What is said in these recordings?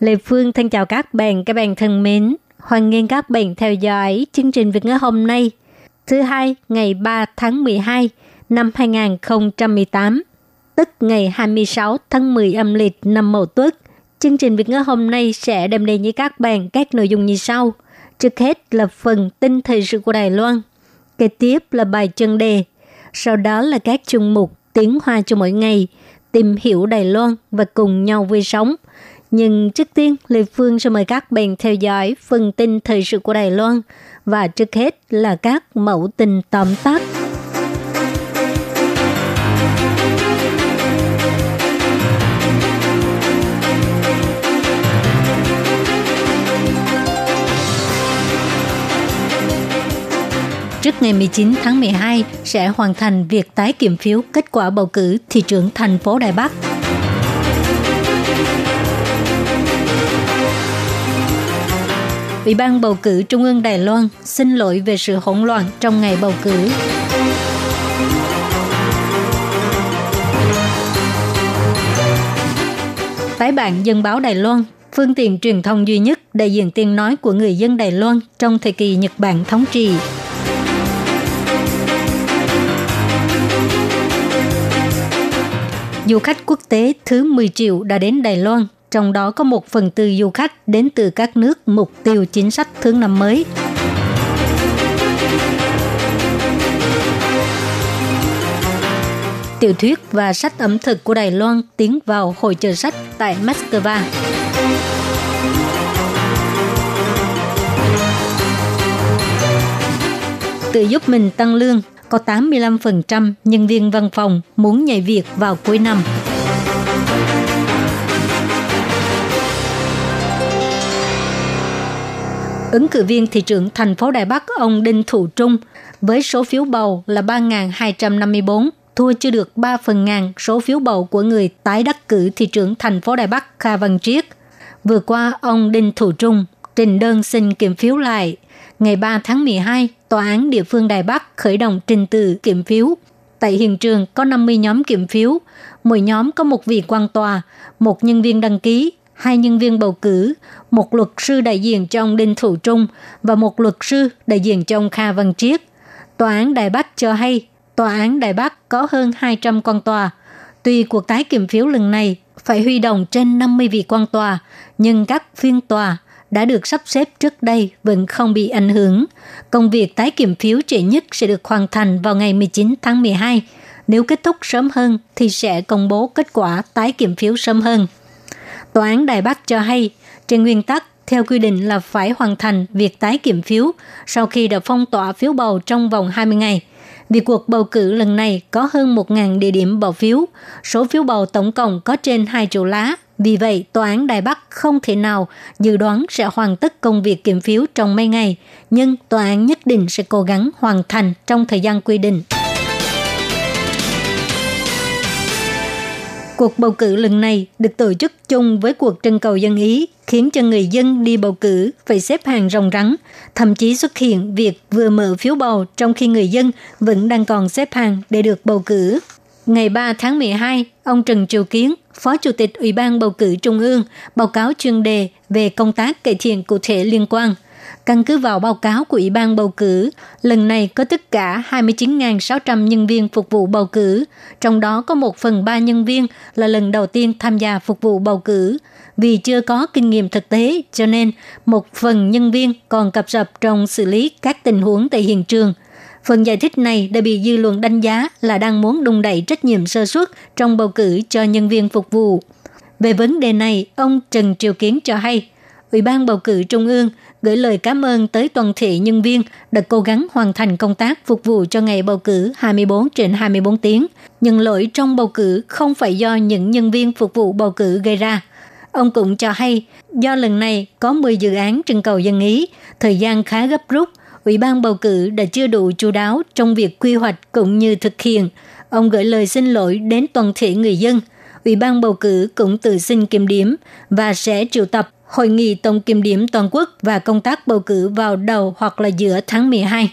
Lê Phương thân chào các bạn, các bạn thân mến. Hoan nghênh các bạn theo dõi chương trình Việt ngữ hôm nay, thứ hai ngày 3 tháng 12 năm 2018, tức ngày 26 tháng 10 âm lịch năm Mậu Tuất. Chương trình Việt ngữ hôm nay sẽ đem đến với các bạn các nội dung như sau. Trước hết là phần tin thời sự của Đài Loan, kế tiếp là bài chân đề, sau đó là các chương mục tiếng hoa cho mỗi ngày, tìm hiểu Đài Loan và cùng nhau vui sống. Nhưng trước tiên, Lê Phương sẽ mời các bạn theo dõi phần tin thời sự của Đài Loan và trước hết là các mẫu tin tóm tắt. Trước ngày 19 tháng 12 sẽ hoàn thành việc tái kiểm phiếu kết quả bầu cử thị trưởng thành phố Đài Bắc. Ủy ban bầu cử Trung ương Đài Loan xin lỗi về sự hỗn loạn trong ngày bầu cử. Tái bản Dân báo Đài Loan, phương tiện truyền thông duy nhất đại diện tiếng nói của người dân Đài Loan trong thời kỳ Nhật Bản thống trị. Du khách quốc tế thứ 10 triệu đã đến Đài Loan, trong đó có một phần tư du khách đến từ các nước mục tiêu chính sách thương năm mới. Tiểu thuyết và sách ẩm thực của Đài Loan tiến vào hội chợ sách tại Moscow. Tự giúp mình tăng lương, có 85% nhân viên văn phòng muốn nhảy việc vào cuối năm. Ứng cử viên thị trưởng thành phố Đài Bắc ông Đinh Thủ Trung với số phiếu bầu là 3.254, thua chưa được 3 phần ngàn số phiếu bầu của người tái đắc cử thị trưởng thành phố Đài Bắc Kha Văn Triết. Vừa qua, ông Đinh Thủ Trung trình đơn xin kiểm phiếu lại. Ngày 3 tháng 12, Tòa án địa phương Đài Bắc khởi động trình tự kiểm phiếu. Tại hiện trường có 50 nhóm kiểm phiếu, mỗi nhóm có một vị quan tòa, một nhân viên đăng ký, hai nhân viên bầu cử, một luật sư đại diện cho ông Đinh Thủ Trung và một luật sư đại diện cho ông Kha Văn Triết. Tòa án Đài Bắc cho hay, Tòa án Đài Bắc có hơn 200 quan tòa. Tuy cuộc tái kiểm phiếu lần này phải huy động trên 50 vị quan tòa, nhưng các phiên tòa đã được sắp xếp trước đây vẫn không bị ảnh hưởng. Công việc tái kiểm phiếu trễ nhất sẽ được hoàn thành vào ngày 19 tháng 12. Nếu kết thúc sớm hơn thì sẽ công bố kết quả tái kiểm phiếu sớm hơn. Tòa án Đài Bắc cho hay, trên nguyên tắc, theo quy định là phải hoàn thành việc tái kiểm phiếu sau khi đã phong tỏa phiếu bầu trong vòng 20 ngày. Vì cuộc bầu cử lần này có hơn 1.000 địa điểm bỏ phiếu, số phiếu bầu tổng cộng có trên 2 triệu lá. Vì vậy, Tòa án Đài Bắc không thể nào dự đoán sẽ hoàn tất công việc kiểm phiếu trong mấy ngày, nhưng tòa án nhất định sẽ cố gắng hoàn thành trong thời gian quy định. Cuộc bầu cử lần này được tổ chức chung với cuộc trưng cầu dân Ý, khiến cho người dân đi bầu cử phải xếp hàng rồng rắn, thậm chí xuất hiện việc vừa mở phiếu bầu trong khi người dân vẫn đang còn xếp hàng để được bầu cử. Ngày 3 tháng 12, ông Trần Triều Kiến, Phó Chủ tịch Ủy ban Bầu cử Trung ương, báo cáo chuyên đề về công tác cải thiện cụ thể liên quan – Căn cứ vào báo cáo của Ủy ban bầu cử, lần này có tất cả 29.600 nhân viên phục vụ bầu cử, trong đó có 1 phần 3 nhân viên là lần đầu tiên tham gia phục vụ bầu cử. Vì chưa có kinh nghiệm thực tế, cho nên một phần nhân viên còn cập rập trong xử lý các tình huống tại hiện trường. Phần giải thích này đã bị dư luận đánh giá là đang muốn đung đẩy trách nhiệm sơ suất trong bầu cử cho nhân viên phục vụ. Về vấn đề này, ông Trần Triều Kiến cho hay, Ủy ban bầu cử Trung ương gửi lời cảm ơn tới toàn thể nhân viên đã cố gắng hoàn thành công tác phục vụ cho ngày bầu cử 24 trên 24 tiếng. Nhưng lỗi trong bầu cử không phải do những nhân viên phục vụ bầu cử gây ra. Ông cũng cho hay, do lần này có 10 dự án trưng cầu dân ý, thời gian khá gấp rút, Ủy ban bầu cử đã chưa đủ chú đáo trong việc quy hoạch cũng như thực hiện. Ông gửi lời xin lỗi đến toàn thể người dân. Ủy ban bầu cử cũng tự xin kiểm điểm và sẽ triệu tập hội nghị tổng kiểm điểm toàn quốc và công tác bầu cử vào đầu hoặc là giữa tháng 12.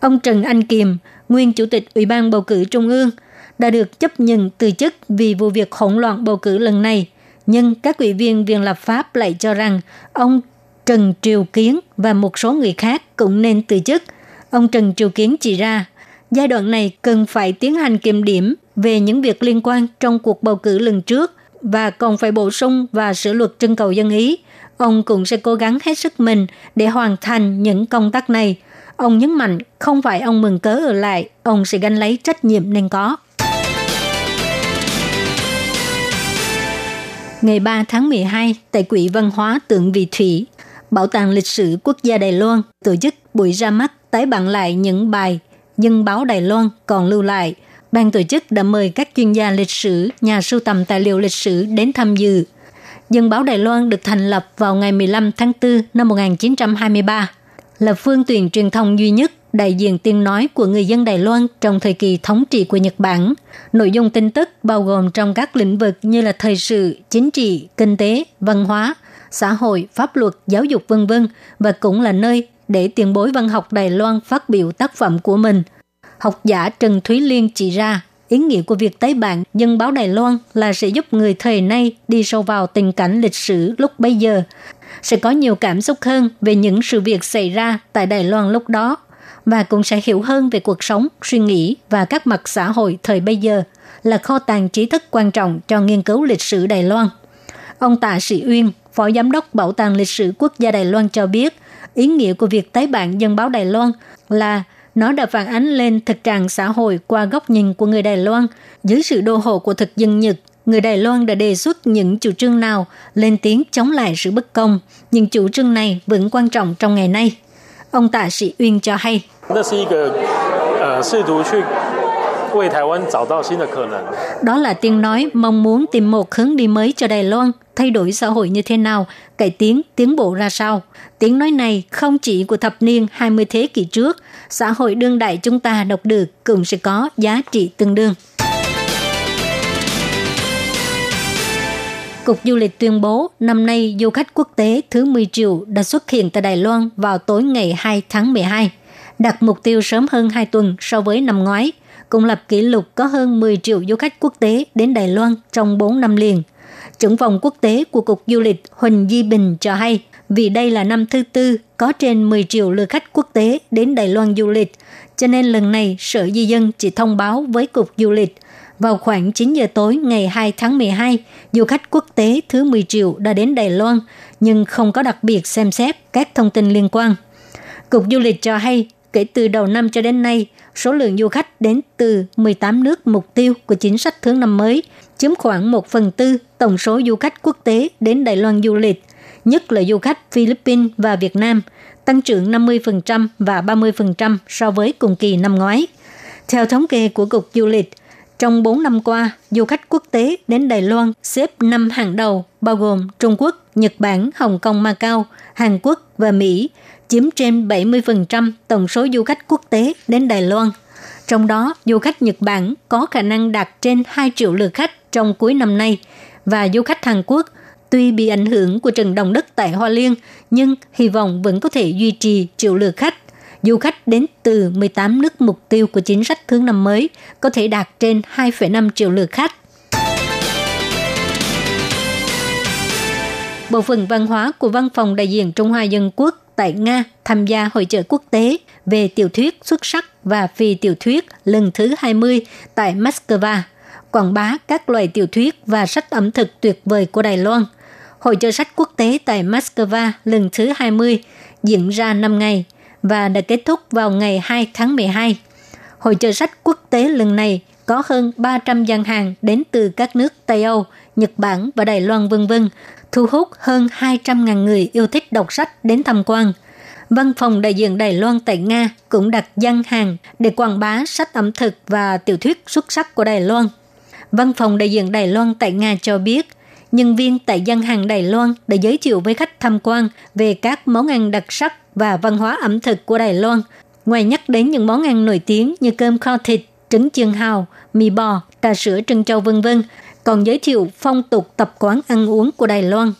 Ông Trần Anh Kiềm, nguyên chủ tịch Ủy ban bầu cử Trung ương, đã được chấp nhận từ chức vì vụ việc hỗn loạn bầu cử lần này. Nhưng các ủy viên Viện lập pháp lại cho rằng ông Trần Triều Kiến và một số người khác cũng nên từ chức. Ông Trần Triều Kiến chỉ ra, giai đoạn này cần phải tiến hành kiểm điểm về những việc liên quan trong cuộc bầu cử lần trước và còn phải bổ sung và sửa luật trưng cầu dân ý. Ông cũng sẽ cố gắng hết sức mình để hoàn thành những công tác này. Ông nhấn mạnh không phải ông mừng cớ ở lại, ông sẽ gánh lấy trách nhiệm nên có. Ngày 3 tháng 12, tại Quỹ Văn hóa Tượng Vị Thủy, Bảo tàng Lịch sử Quốc gia Đài Loan tổ chức buổi ra mắt tái bản lại những bài dân báo Đài Loan còn lưu lại. Ban tổ chức đã mời các chuyên gia lịch sử, nhà sưu tầm tài liệu lịch sử đến tham dự. Dân báo Đài Loan được thành lập vào ngày 15 tháng 4 năm 1923, là phương tiện truyền thông duy nhất đại diện tiếng nói của người dân Đài Loan trong thời kỳ thống trị của Nhật Bản. Nội dung tin tức bao gồm trong các lĩnh vực như là thời sự, chính trị, kinh tế, văn hóa, xã hội, pháp luật, giáo dục vân vân và cũng là nơi để tiền bối văn học Đài Loan phát biểu tác phẩm của mình. Học giả Trần Thúy Liên chỉ ra, ý nghĩa của việc tái bản dân báo Đài Loan là sẽ giúp người thời nay đi sâu vào tình cảnh lịch sử lúc bấy giờ, sẽ có nhiều cảm xúc hơn về những sự việc xảy ra tại Đài Loan lúc đó và cũng sẽ hiểu hơn về cuộc sống, suy nghĩ và các mặt xã hội thời bây giờ là kho tàng trí thức quan trọng cho nghiên cứu lịch sử Đài Loan. Ông Tạ Sĩ Uyên, Phó Giám đốc Bảo tàng Lịch sử Quốc gia Đài Loan cho biết, ý nghĩa của việc tái bản dân báo Đài Loan là nó đã phản ánh lên thực trạng xã hội qua góc nhìn của người Đài Loan. Dưới sự đô hộ của thực dân Nhật, người Đài Loan đã đề xuất những chủ trương nào lên tiếng chống lại sự bất công. Nhưng chủ trương này vẫn quan trọng trong ngày nay. Ông Tạ Sĩ Uyên cho hay. Đó là tiếng nói mong muốn tìm một hướng đi mới cho Đài Loan, thay đổi xã hội như thế nào, cải tiến, tiến bộ ra sao. Tiếng nói này không chỉ của thập niên 20 thế kỷ trước, xã hội đương đại chúng ta đọc được cũng sẽ có giá trị tương đương. Cục Du lịch tuyên bố năm nay du khách quốc tế thứ 10 triệu đã xuất hiện tại Đài Loan vào tối ngày 2 tháng 12, đặt mục tiêu sớm hơn 2 tuần so với năm ngoái – cùng lập kỷ lục có hơn 10 triệu du khách quốc tế đến Đài Loan trong 4 năm liền. Trưởng phòng quốc tế của Cục Du lịch Huỳnh Di Bình cho hay, vì đây là năm thứ tư có trên 10 triệu lượt khách quốc tế đến Đài Loan du lịch, cho nên lần này Sở Di dân chỉ thông báo với Cục Du lịch vào khoảng 9 giờ tối ngày 2 tháng 12, du khách quốc tế thứ 10 triệu đã đến Đài Loan, nhưng không có đặc biệt xem xét các thông tin liên quan. Cục Du lịch cho hay, kể từ đầu năm cho đến nay, số lượng du khách đến từ 18 nước mục tiêu của chính sách thương năm mới chiếm khoảng 1 phần tư tổng số du khách quốc tế đến Đài Loan du lịch, nhất là du khách Philippines và Việt Nam, tăng trưởng 50% và 30% so với cùng kỳ năm ngoái. Theo thống kê của Cục Du lịch, trong 4 năm qua, du khách quốc tế đến Đài Loan xếp 5 hàng đầu, bao gồm Trung Quốc, Nhật Bản, Hồng Kông, Macau, Hàn Quốc và Mỹ – chiếm trên 70% tổng số du khách quốc tế đến Đài Loan. Trong đó, du khách Nhật Bản có khả năng đạt trên 2 triệu lượt khách trong cuối năm nay và du khách Hàn Quốc tuy bị ảnh hưởng của trận động đất tại Hoa Liên nhưng hy vọng vẫn có thể duy trì triệu lượt khách. Du khách đến từ 18 nước mục tiêu của chính sách thương năm mới có thể đạt trên 2,5 triệu lượt khách. Bộ phận văn hóa của Văn phòng đại diện Trung Hoa Dân Quốc tại Nga tham gia hội trợ quốc tế về tiểu thuyết xuất sắc và phi tiểu thuyết lần thứ 20 tại Moscow, quảng bá các loại tiểu thuyết và sách ẩm thực tuyệt vời của Đài Loan. Hội trợ sách quốc tế tại Moscow lần thứ 20 diễn ra 5 ngày và đã kết thúc vào ngày 2 tháng 12. Hội trợ sách quốc tế lần này có hơn 300 gian hàng đến từ các nước Tây Âu, Nhật Bản và Đài Loan vân vân thu hút hơn 200.000 người yêu thích đọc sách đến tham quan. Văn phòng đại diện Đài Loan tại Nga cũng đặt gian hàng để quảng bá sách ẩm thực và tiểu thuyết xuất sắc của Đài Loan. Văn phòng đại diện Đài Loan tại Nga cho biết, nhân viên tại gian hàng Đài Loan đã giới thiệu với khách tham quan về các món ăn đặc sắc và văn hóa ẩm thực của Đài Loan. Ngoài nhắc đến những món ăn nổi tiếng như cơm kho thịt, trứng chiên hào, mì bò, trà sữa trân châu vân vân, còn giới thiệu phong tục tập quán ăn uống của Đài Loan.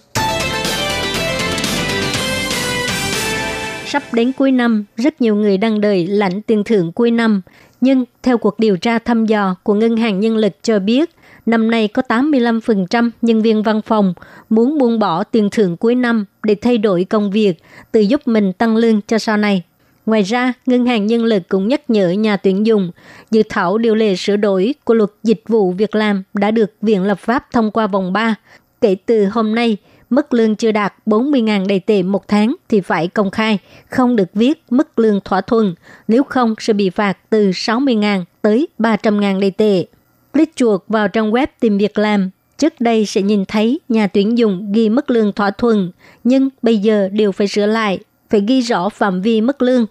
Sắp đến cuối năm, rất nhiều người đang đợi lãnh tiền thưởng cuối năm. Nhưng theo cuộc điều tra thăm dò của Ngân hàng Nhân lực cho biết, năm nay có 85% nhân viên văn phòng muốn buông bỏ tiền thưởng cuối năm để thay đổi công việc, tự giúp mình tăng lương cho sau này. Ngoài ra, Ngân hàng Nhân lực cũng nhắc nhở nhà tuyển dụng, dự thảo điều lệ sửa đổi của luật dịch vụ việc làm đã được Viện Lập pháp thông qua vòng 3. Kể từ hôm nay, mức lương chưa đạt 40.000 đầy tệ một tháng thì phải công khai, không được viết mức lương thỏa thuận, nếu không sẽ bị phạt từ 60.000 tới 300.000 đầy tệ. Click chuột vào trang web tìm việc làm, trước đây sẽ nhìn thấy nhà tuyển dụng ghi mức lương thỏa thuận, nhưng bây giờ đều phải sửa lại, phải ghi rõ phạm vi mức lương.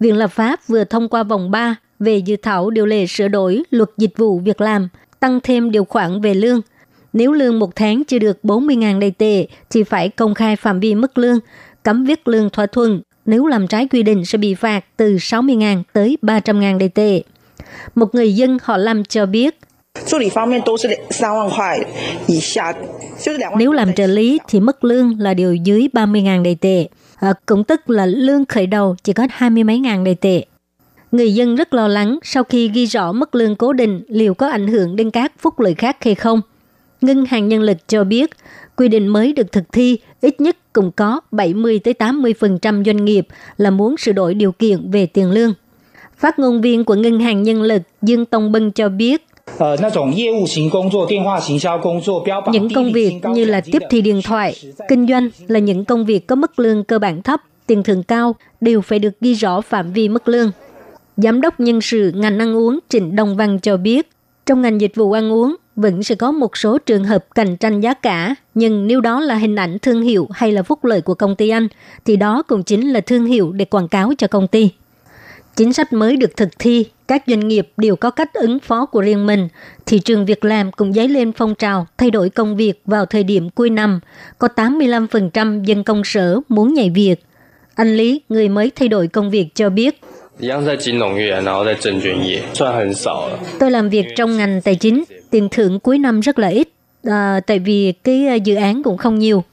Viện lập pháp vừa thông qua vòng 3 về dự thảo điều lệ sửa đổi luật dịch vụ việc làm, tăng thêm điều khoản về lương – nếu lương một tháng chưa được 40.000 đầy tệ thì phải công khai phạm vi mức lương, cấm viết lương thỏa thuận. Nếu làm trái quy định sẽ bị phạt từ 60.000 tới 300.000 đầy tệ. Một người dân họ làm cho biết, nếu làm trợ lý thì mức lương là điều dưới 30.000 đầy tệ. À, cũng tức là lương khởi đầu chỉ có hai mươi mấy ngàn đầy tệ. Người dân rất lo lắng sau khi ghi rõ mức lương cố định liệu có ảnh hưởng đến các phúc lợi khác hay không. Ngân hàng Nhân lực cho biết, quy định mới được thực thi ít nhất cũng có 70-80% doanh nghiệp là muốn sửa đổi điều kiện về tiền lương. Phát ngôn viên của Ngân hàng Nhân lực Dương Tông Bân cho biết, những công việc như là tiếp thị điện thoại, kinh doanh là những công việc có mức lương cơ bản thấp, tiền thưởng cao đều phải được ghi rõ phạm vi mức lương. Giám đốc nhân sự ngành ăn uống Trịnh Đông Văn cho biết, trong ngành dịch vụ ăn uống, vẫn sẽ có một số trường hợp cạnh tranh giá cả, nhưng nếu đó là hình ảnh thương hiệu hay là phúc lợi của công ty anh, thì đó cũng chính là thương hiệu để quảng cáo cho công ty. Chính sách mới được thực thi, các doanh nghiệp đều có cách ứng phó của riêng mình. Thị trường việc làm cũng dấy lên phong trào thay đổi công việc vào thời điểm cuối năm. Có 85% dân công sở muốn nhảy việc. Anh Lý, người mới thay đổi công việc cho biết, Tôi làm việc trong ngành tài chính, tiền thưởng cuối năm rất là ít, à, tại vì cái à, dự án cũng không nhiều.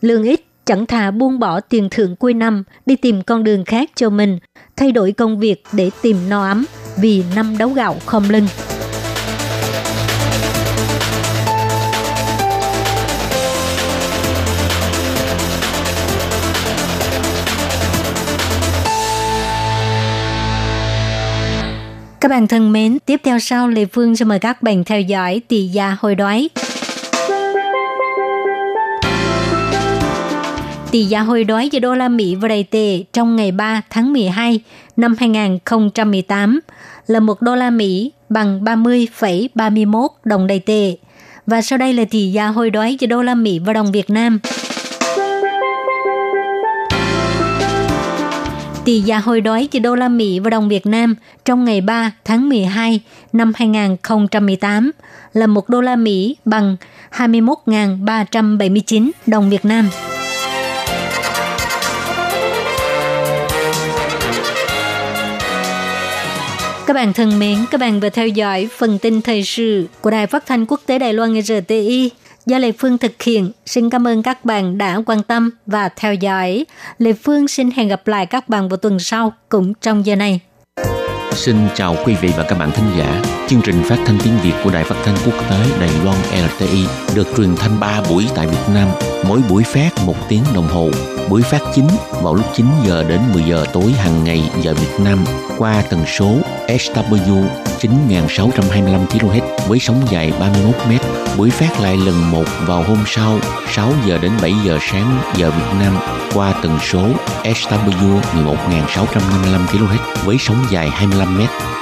Lương ít, chẳng thà buông bỏ tiền thưởng cuối năm đi tìm con đường khác cho mình, thay đổi công việc để tìm no ấm vì năm đấu gạo không lưng. Các bạn thân mến, tiếp theo sau Lê Phương sẽ mời các bạn theo dõi tỷ giá hồi đoái. Tỷ giá hồi đoái giữa đô la Mỹ và đầy tệ trong ngày 3 tháng 12 năm 2018 là một đô la Mỹ bằng 30,31 đồng đầy tệ. Và sau đây là tỷ giá hồi đoái giữa đô la Mỹ và đồng Việt Nam. Tỷ giá hồi đoái giữa đô la Mỹ và đồng Việt Nam trong ngày 3 tháng 12 năm 2018 là 1 đô la Mỹ bằng 21.379 đồng Việt Nam. Các bạn thân mến, các bạn vừa theo dõi phần tin thời sự của Đài Phát thanh Quốc tế Đài Loan RTI do Lê Phương thực hiện. Xin cảm ơn các bạn đã quan tâm và theo dõi. Lê Phương xin hẹn gặp lại các bạn vào tuần sau cũng trong giờ này. Xin chào quý vị và các bạn thính giả. Chương trình phát thanh tiếng Việt của Đài Phát thanh Quốc tế Đài Loan RTI được truyền thanh 3 buổi tại Việt Nam, mỗi buổi phát một tiếng đồng hồ. Buổi phát chính vào lúc 9 giờ đến 10 giờ tối hàng ngày giờ Việt Nam qua tần số SW 9625 kHz với sóng dài 31 m. Buổi phát lại lần một vào hôm sau 6 giờ đến 7 giờ sáng giờ Việt Nam qua tần số SW 11655 kHz với sóng dài 25 m.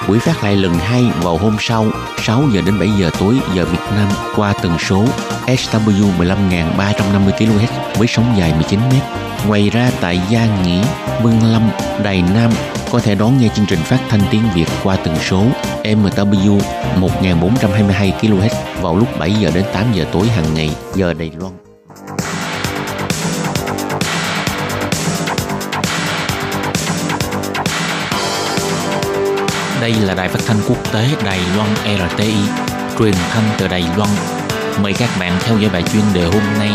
Buổi phát lại lần hai vào hôm sau 6 giờ đến 7 giờ tối giờ Việt Nam qua tần số SW 15350 kHz với sóng dài 19 m. Ngoài ra tại Gia Nghĩa, Vân Lâm, Đài Nam có thể đón nghe chương trình phát thanh tiếng Việt qua tần số MW 1422 kHz vào lúc 7 giờ đến 8 giờ tối hàng ngày giờ Đài Loan. Đây là đài phát thanh quốc tế Đài Loan RTI, truyền thanh từ Đài Loan. Mời các bạn theo dõi bài chuyên đề hôm nay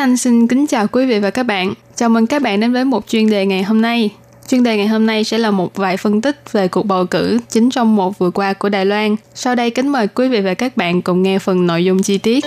Anh xin kính chào quý vị và các bạn. Chào mừng các bạn đến với một chuyên đề ngày hôm nay. Chuyên đề ngày hôm nay sẽ là một vài phân tích về cuộc bầu cử chính trong một vừa qua của Đài Loan. Sau đây kính mời quý vị và các bạn cùng nghe phần nội dung chi tiết.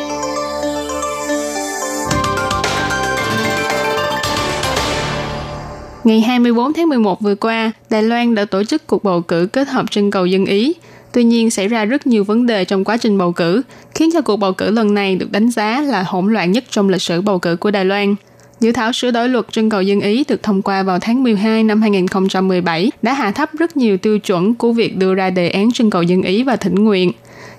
Ngày 24 tháng 11 vừa qua, Đài Loan đã tổ chức cuộc bầu cử kết hợp trưng cầu dân Ý. Tuy nhiên, xảy ra rất nhiều vấn đề trong quá trình bầu cử, khiến cho cuộc bầu cử lần này được đánh giá là hỗn loạn nhất trong lịch sử bầu cử của Đài Loan. Dự thảo sửa đổi luật trưng cầu dân Ý được thông qua vào tháng 12 năm 2017 đã hạ thấp rất nhiều tiêu chuẩn của việc đưa ra đề án trưng cầu dân Ý và thỉnh nguyện.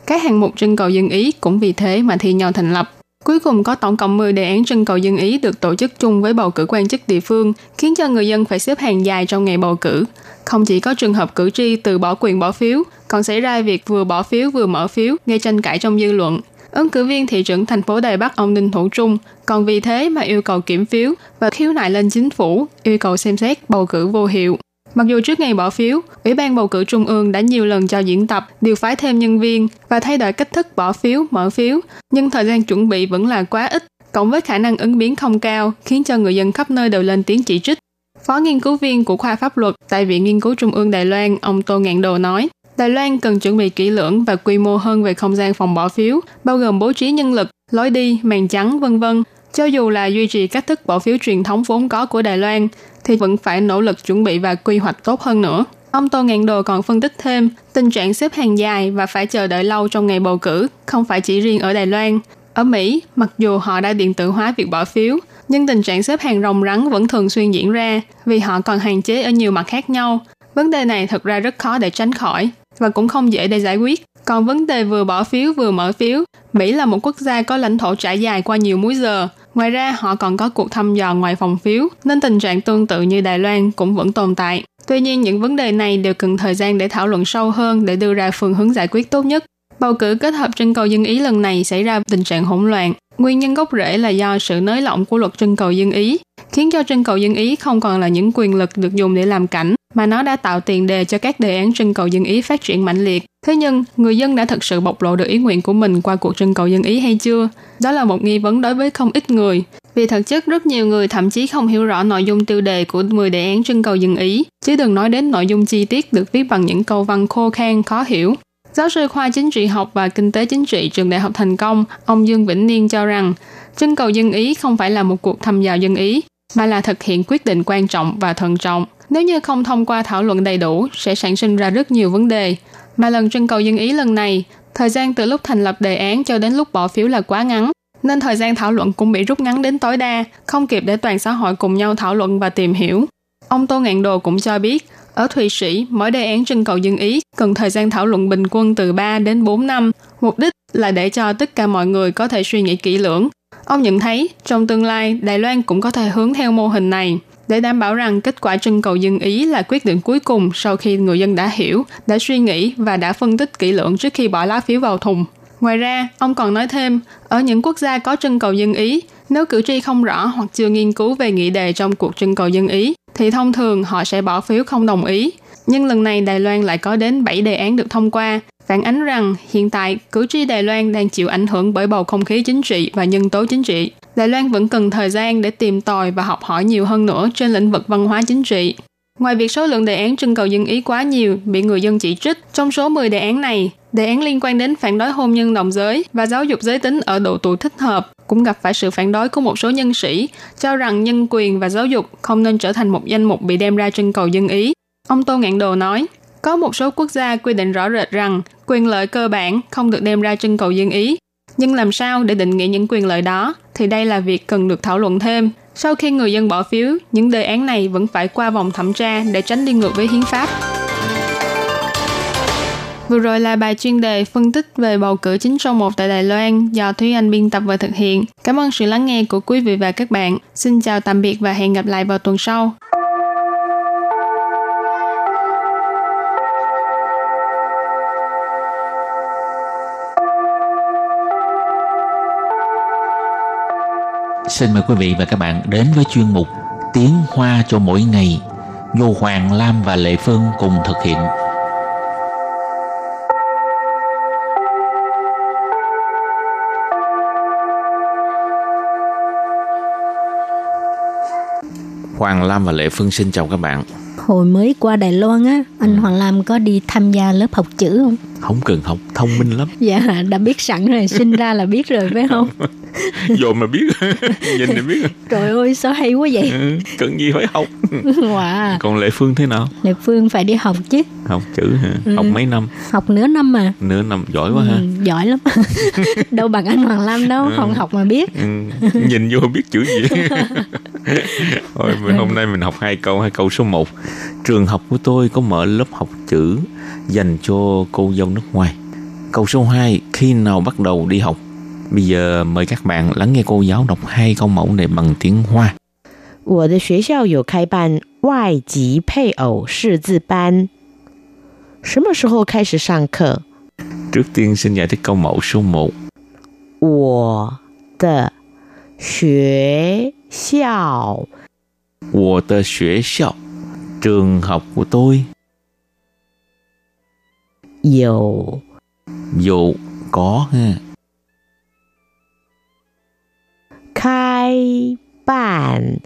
Các hạng mục trưng cầu dân Ý cũng vì thế mà thi nhau thành lập. Cuối cùng có tổng cộng 10 đề án trưng cầu dân Ý được tổ chức chung với bầu cử quan chức địa phương, khiến cho người dân phải xếp hàng dài trong ngày bầu cử. Không chỉ có trường hợp cử tri từ bỏ quyền bỏ phiếu, còn xảy ra việc vừa bỏ phiếu vừa mở phiếu gây tranh cãi trong dư luận. Ứng cử viên thị trưởng thành phố Đài Bắc ông Đinh Thủ Trung còn vì thế mà yêu cầu kiểm phiếu và khiếu nại lên chính phủ, yêu cầu xem xét bầu cử vô hiệu. Mặc dù trước ngày bỏ phiếu, Ủy ban bầu cử Trung ương đã nhiều lần cho diễn tập, điều phái thêm nhân viên và thay đổi cách thức bỏ phiếu, mở phiếu, nhưng thời gian chuẩn bị vẫn là quá ít, cộng với khả năng ứng biến không cao, khiến cho người dân khắp nơi đều lên tiếng chỉ trích. Phó nghiên cứu viên của khoa pháp luật tại Viện Nghiên cứu Trung ương Đài Loan, ông Tô Ngạn Đồ nói, Đài Loan cần chuẩn bị kỹ lưỡng và quy mô hơn về không gian phòng bỏ phiếu, bao gồm bố trí nhân lực, lối đi, màn trắng, vân vân. Cho dù là duy trì cách thức bỏ phiếu truyền thống vốn có của Đài Loan, thì vẫn phải nỗ lực chuẩn bị và quy hoạch tốt hơn nữa. Ông Tô Ngạn Đồ còn phân tích thêm, tình trạng xếp hàng dài và phải chờ đợi lâu trong ngày bầu cử không phải chỉ riêng ở Đài Loan. Ở Mỹ, mặc dù họ đã điện tử hóa việc bỏ phiếu, nhưng tình trạng xếp hàng rồng rắn vẫn thường xuyên diễn ra vì họ còn hạn chế ở nhiều mặt khác nhau. Vấn đề này thật ra rất khó để tránh khỏi và cũng không dễ để giải quyết. Còn vấn đề vừa bỏ phiếu vừa mở phiếu, Mỹ là một quốc gia có lãnh thổ trải dài qua nhiều múi giờ. Ngoài ra, họ còn có cuộc thăm dò ngoài phòng phiếu, nên tình trạng tương tự như Đài Loan cũng vẫn tồn tại. Tuy nhiên, những vấn đề này đều cần thời gian để thảo luận sâu hơn để đưa ra phương hướng giải quyết tốt nhất. Bầu cử kết hợp trưng cầu dân Ý lần này xảy ra tình trạng hỗn loạn. Nguyên nhân gốc rễ là do sự nới lỏng của luật trưng cầu dân Ý, khiến cho trưng cầu dân Ý không còn là những quyền lực được dùng để làm cảnh, mà nó đã tạo tiền đề cho các đề án trưng cầu dân Ý phát triển mạnh liệt. Thế nhưng, người dân đã thực sự bộc lộ được ý nguyện của mình qua cuộc trưng cầu dân Ý hay chưa? Đó là một nghi vấn đối với không ít người. Vì thực chất rất nhiều người thậm chí không hiểu rõ nội dung tiêu đề của 10 đề án trưng cầu dân Ý, chứ đừng nói đến nội dung chi tiết được viết bằng những câu văn khô khan khó hiểu. Giáo sư khoa chính trị học và kinh tế chính trị trường Đại học Thành Công, ông Dương Vĩnh Niên cho rằng, trưng cầu dân Ý không phải là một cuộc thăm dò dân Ý, mà là thực hiện quyết định quan trọng và thận trọng. Nếu như không thông qua thảo luận đầy đủ, sẽ sản sinh ra rất nhiều vấn đề. Mà lần trưng cầu dân Ý lần này, thời gian từ lúc thành lập đề án cho đến lúc bỏ phiếu là quá ngắn, nên thời gian thảo luận cũng bị rút ngắn đến tối đa, không kịp để toàn xã hội cùng nhau thảo luận và tìm hiểu. Ông Tô Ngạn Đồ cũng cho biết, ở Thụy Sĩ, mỗi đề án trưng cầu dân Ý cần thời gian thảo luận bình quân từ 3 đến 4 năm. Mục đích là để cho tất cả mọi người có thể suy nghĩ kỹ lưỡng. Ông nhận thấy, trong tương lai, Đài Loan cũng có thể hướng theo mô hình này để đảm bảo rằng kết quả trưng cầu dân Ý là quyết định cuối cùng sau khi người dân đã hiểu, đã suy nghĩ và đã phân tích kỹ lưỡng trước khi bỏ lá phiếu vào thùng. Ngoài ra, ông còn nói thêm, ở những quốc gia có trưng cầu dân Ý, nếu cử tri không rõ hoặc chưa nghiên cứu về nghị đề trong cuộc trưng cầu dân Ý, thì thông thường họ sẽ bỏ phiếu không đồng ý. Nhưng lần này Đài Loan lại có đến 7 đề án được thông qua, phản ánh rằng hiện tại cử tri Đài Loan đang chịu ảnh hưởng bởi bầu không khí chính trị và nhân tố chính trị. Đài Loan vẫn cần thời gian để tìm tòi và học hỏi nhiều hơn nữa trên lĩnh vực văn hóa chính trị. Ngoài việc số lượng đề án trưng cầu dân ý quá nhiều bị người dân chỉ trích, trong số 10 đề án này, đề án liên quan đến phản đối hôn nhân đồng giới và giáo dục giới tính ở độ tuổi thích hợp cũng gặp phải sự phản đối của một số nhân sĩ, cho rằng nhân quyền và giáo dục không nên trở thành một danh mục bị đem ra trưng cầu dân ý. Ông Tô Ngạn Đồ nói, có một số quốc gia quy định rõ rệt rằng quyền lợi cơ bản không được đem ra trưng cầu dân ý. Nhưng làm sao để định nghĩa những quyền lợi đó thì đây là việc cần được thảo luận thêm. Sau khi người dân bỏ phiếu, những đề án này vẫn phải qua vòng thẩm tra để tránh đi ngược với hiến pháp. Vừa rồi là bài chuyên đề phân tích về bầu cử chính số 1 tại Đài Loan do Thúy Anh biên tập và thực hiện. Cảm ơn sự lắng nghe của quý vị và các bạn. Xin chào tạm biệt và hẹn gặp lại vào tuần sau. Xin mời quý vị và các bạn đến với chuyên mục Tiếng Hoa cho mỗi ngày do Hoàng Lam và Lệ Phương cùng thực hiện. Hoàng Lam và Lệ Phương xin chào các bạn. Hồi mới qua Đài Loan á, anh Hoàng Lam có đi tham gia lớp học chữ không? Không cần học, thông minh lắm. Dạ, đã biết sẵn rồi, sinh ra là biết rồi phải không? Vô mà biết, nhìn thì biết. Trời ơi, sao hay quá vậy? Ừ, cần gì phải học. Wow. Còn Lệ Phương thế nào? Lệ Phương phải đi học chứ, Học chữ hả? Học mấy năm? học nửa năm mà. Nửa năm giỏi quá ha. Ừ, giỏi lắm. Đâu bằng anh Hoàng Lam đâu, không học mà biết. Ừ, nhìn vô biết chữ gì Thôi mình hôm nay mình học hai câu hai câu số 1 Trường học của tôi có mở lớp học chữ Dành cho cô dâu nước ngoài Câu số 2 Khi nào bắt đầu đi học Bây giờ mời các bạn lắng nghe cô giáo đọc hai câu mẫu này bằng tiếng Hoa 我的学校有开办外籍配偶识字班，什么时候开始上课？ Trước tiên xin giải thích câu mẫu số 1我的学校我的学校 Trường học của tôi 有 Dù có ha 开办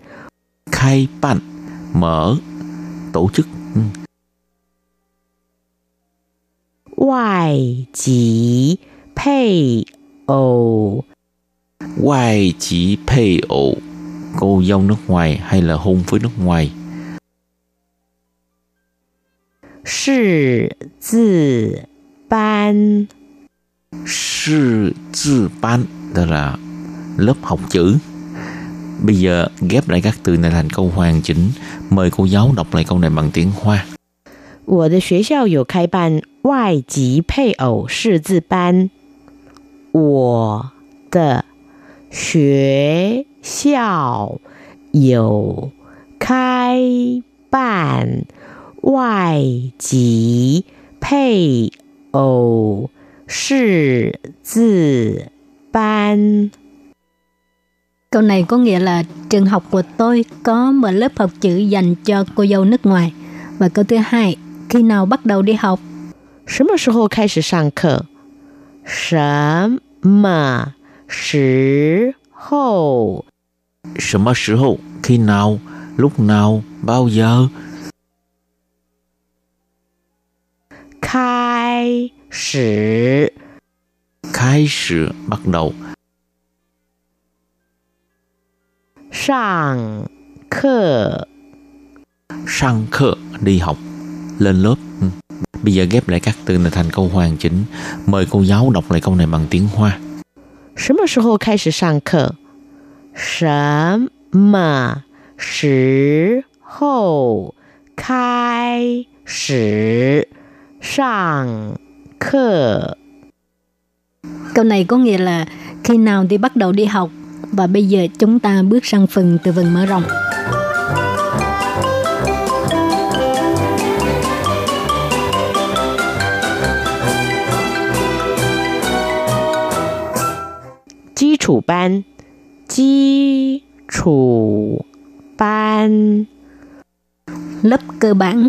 Khai办Mở Tổ chức ừ. 外籍配偶 Ngoài chỉ pay ổ Cô dâu nước ngoài hay là hôn với nước ngoài 识字班 Sư tư ban Đó là lớp học chữ Bây giờ ghép lại các từ này thành câu hoàn chỉnh Mời cô giáo đọc lại câu này bằng tiếng Hoa 我的学校有开办外籍配偶识字班。我的学校有开办 外籍配偶识字班。 Câu này có nghĩa là trường học của tôi có mở lớp học chữ dành cho cô dâu nước ngoài. Và câu thứ hai, khi nào bắt đầu đi học? 什么时候开始上课？什么时候 什么时候 Khi nào Lúc nào Bao giờ 开始 Khai sử Bắt đầu 上课？ Sang khơ Đi học Lên lớp ừ. Bây giờ ghép lại các từ này thành câu hoàn chỉnh Mời cô giáo đọc lại câu này bằng tiếng Hoa 什么时候开始上课？什么时候开始 Sàng khờ Câu này có nghĩa là khi nào thì bắt đầu đi học và bây giờ chúng ta bước sang phần từ vựng mở rộng. Chí chủ ban Chí chủ ban Lớp cơ bản.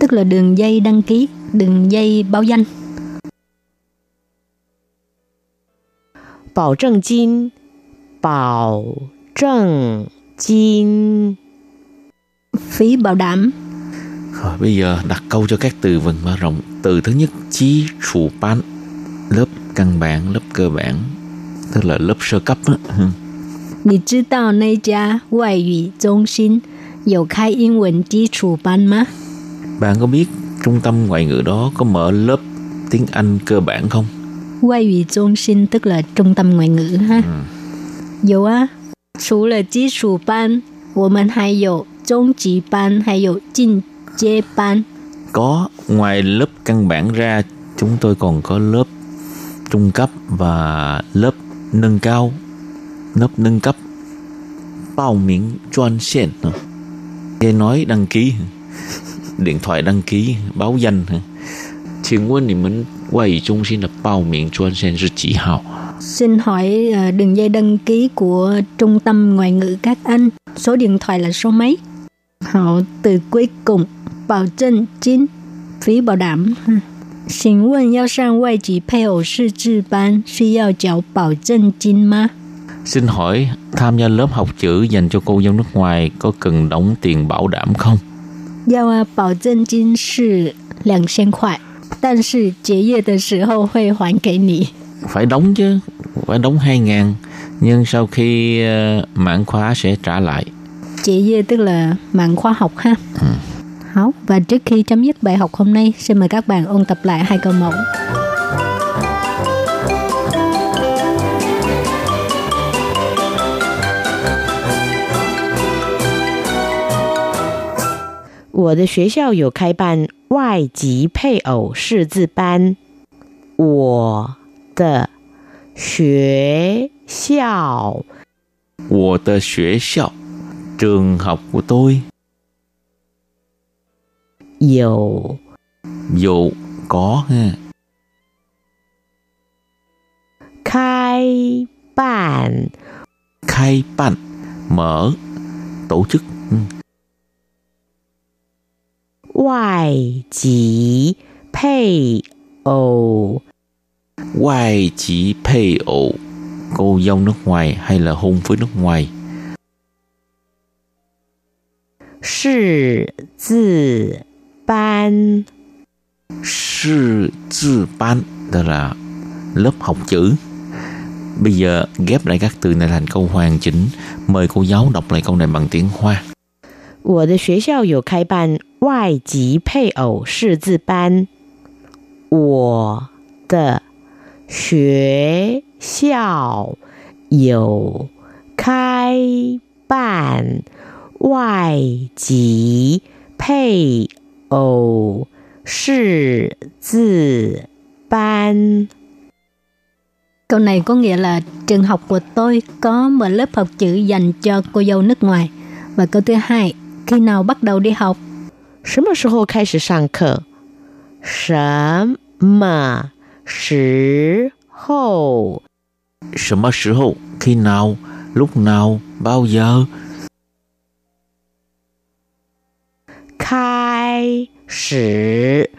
Tức là đường dây đăng ký, đường dây báo danh. 保证金，保证金， phí bảo đảm. Rồi bây giờ đặt câu cho các từ vựng mở rộng. Từ thứ nhất chí chủ ban lớp căn bản, lớp cơ bản, tức là lớp sơ cấp đó. 你知道那家外语中心有开英文基础班吗？ Bạn có biết trung tâm ngoại ngữ đó có mở lớp tiếng Anh cơ bản không? 外语中心 tức là trung tâm ngoại ngữ ha. 有啊，除了基础班，我们还有中级班，还有进阶班。 Có, ngoài lớp căn bản ra, chúng tôi còn có lớp trung cấp và lớp nâng cao, lớp nâng cấp. Bao miễn chuyên线. Nghe nói đăng ký, điện thoại đăng ký, báo danh. 请问你们外语中心的报名专线是几号？ Xin hỏi ờ, đường dây đăng ký của trung tâm ngoại ngữ các anh, số điện thoại là số mấy? Hậu từ cuối cùng, bảo证金 phí bảo đảm. ha. 请问要上外籍配偶试制班需要缴保证金吗？ Xin hỏi tham gia lớp học chữ dành cho cô dâu nước ngoài có cần đóng tiền bảo đảm không? 要啊，保证金是两千块，但是结业的时候会还给你。 Phải đóng chứ, phải đóng 2 ngàn nhưng sau khi ờ, mãn khóa sẽ trả lại. Chị Dê tức là mạng khoa học ha. Hảo, và trước khi chấm dứt bài học hôm nay, xin mời các bạn ôn tập lại hai câu mẫu. 我的学校有开办外籍配偶识字班。我的学校 Của tờ 学校 trường học của tôi 有 dù có ha, 开办 khai办mở tổ chức 外籍配偶 Ngoài chỉ pay ổ cô dâu nước ngoài hay là hôn với nước ngoài 识字班。 sư tư ban đó là lớp học chữ bây giờ ghép lại các từ này thành câu hoàn chỉnh mời cô giáo đọc lại câu này bằng tiếng hoa 我的学校有开办 外籍配偶识字班。我的学校有开办外籍配偶识字班。 Câu này có nghĩa là trường học của tôi có mở lớp học chữ dành cho cô dâu nước ngoài. Và câu thứ hai, khi nào bắt đầu đi học? 什么时候开始上课？什么时候 什么时候 khi nào lúc nào bao giờ 开始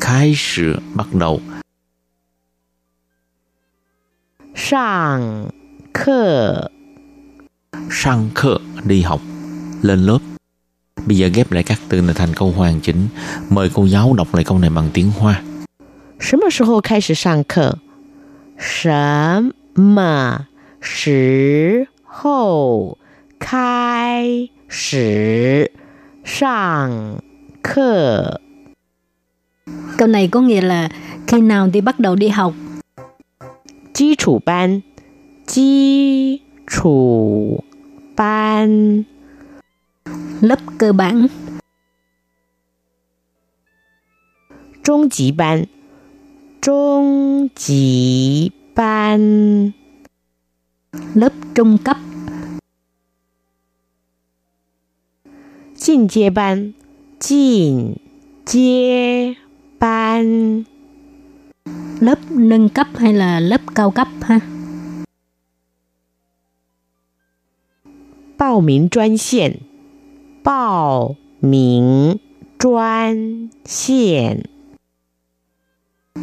khai始 bắt đầu 上课？ sang课 đi học lên lớp bây giờ ghép lại các từ này thành câu hoàn chỉnh mời cô giáo đọc lại câu này bằng tiếng hoa 什么时候开始上课？什么时候开始上课？ Câu này có nghĩa là khi nào thì bắt đầu đi học? 基础班，基础班， Lớp cơ bản. Trung chỉ ban Trung chỉ ban Lớp trung cấp. Trình chế ban Trình chế ban Lớp nâng cấp hay là lớp cao cấp ha? Bao mình chuyên xiển. 报名专线，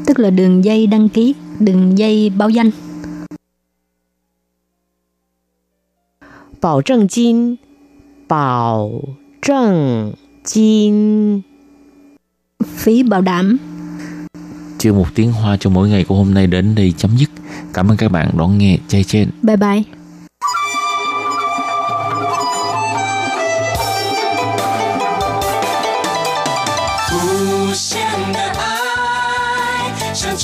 Tức là đường dây đăng ký, đường dây báo danh. 保证金，保 正金 phí bảo đảm. Chuyên một tiếng Hoa cho mỗi ngày của hôm nay đến đây chấm dứt. Cảm ơn các bạn đón nghe. Chay trên. Bye bye. 全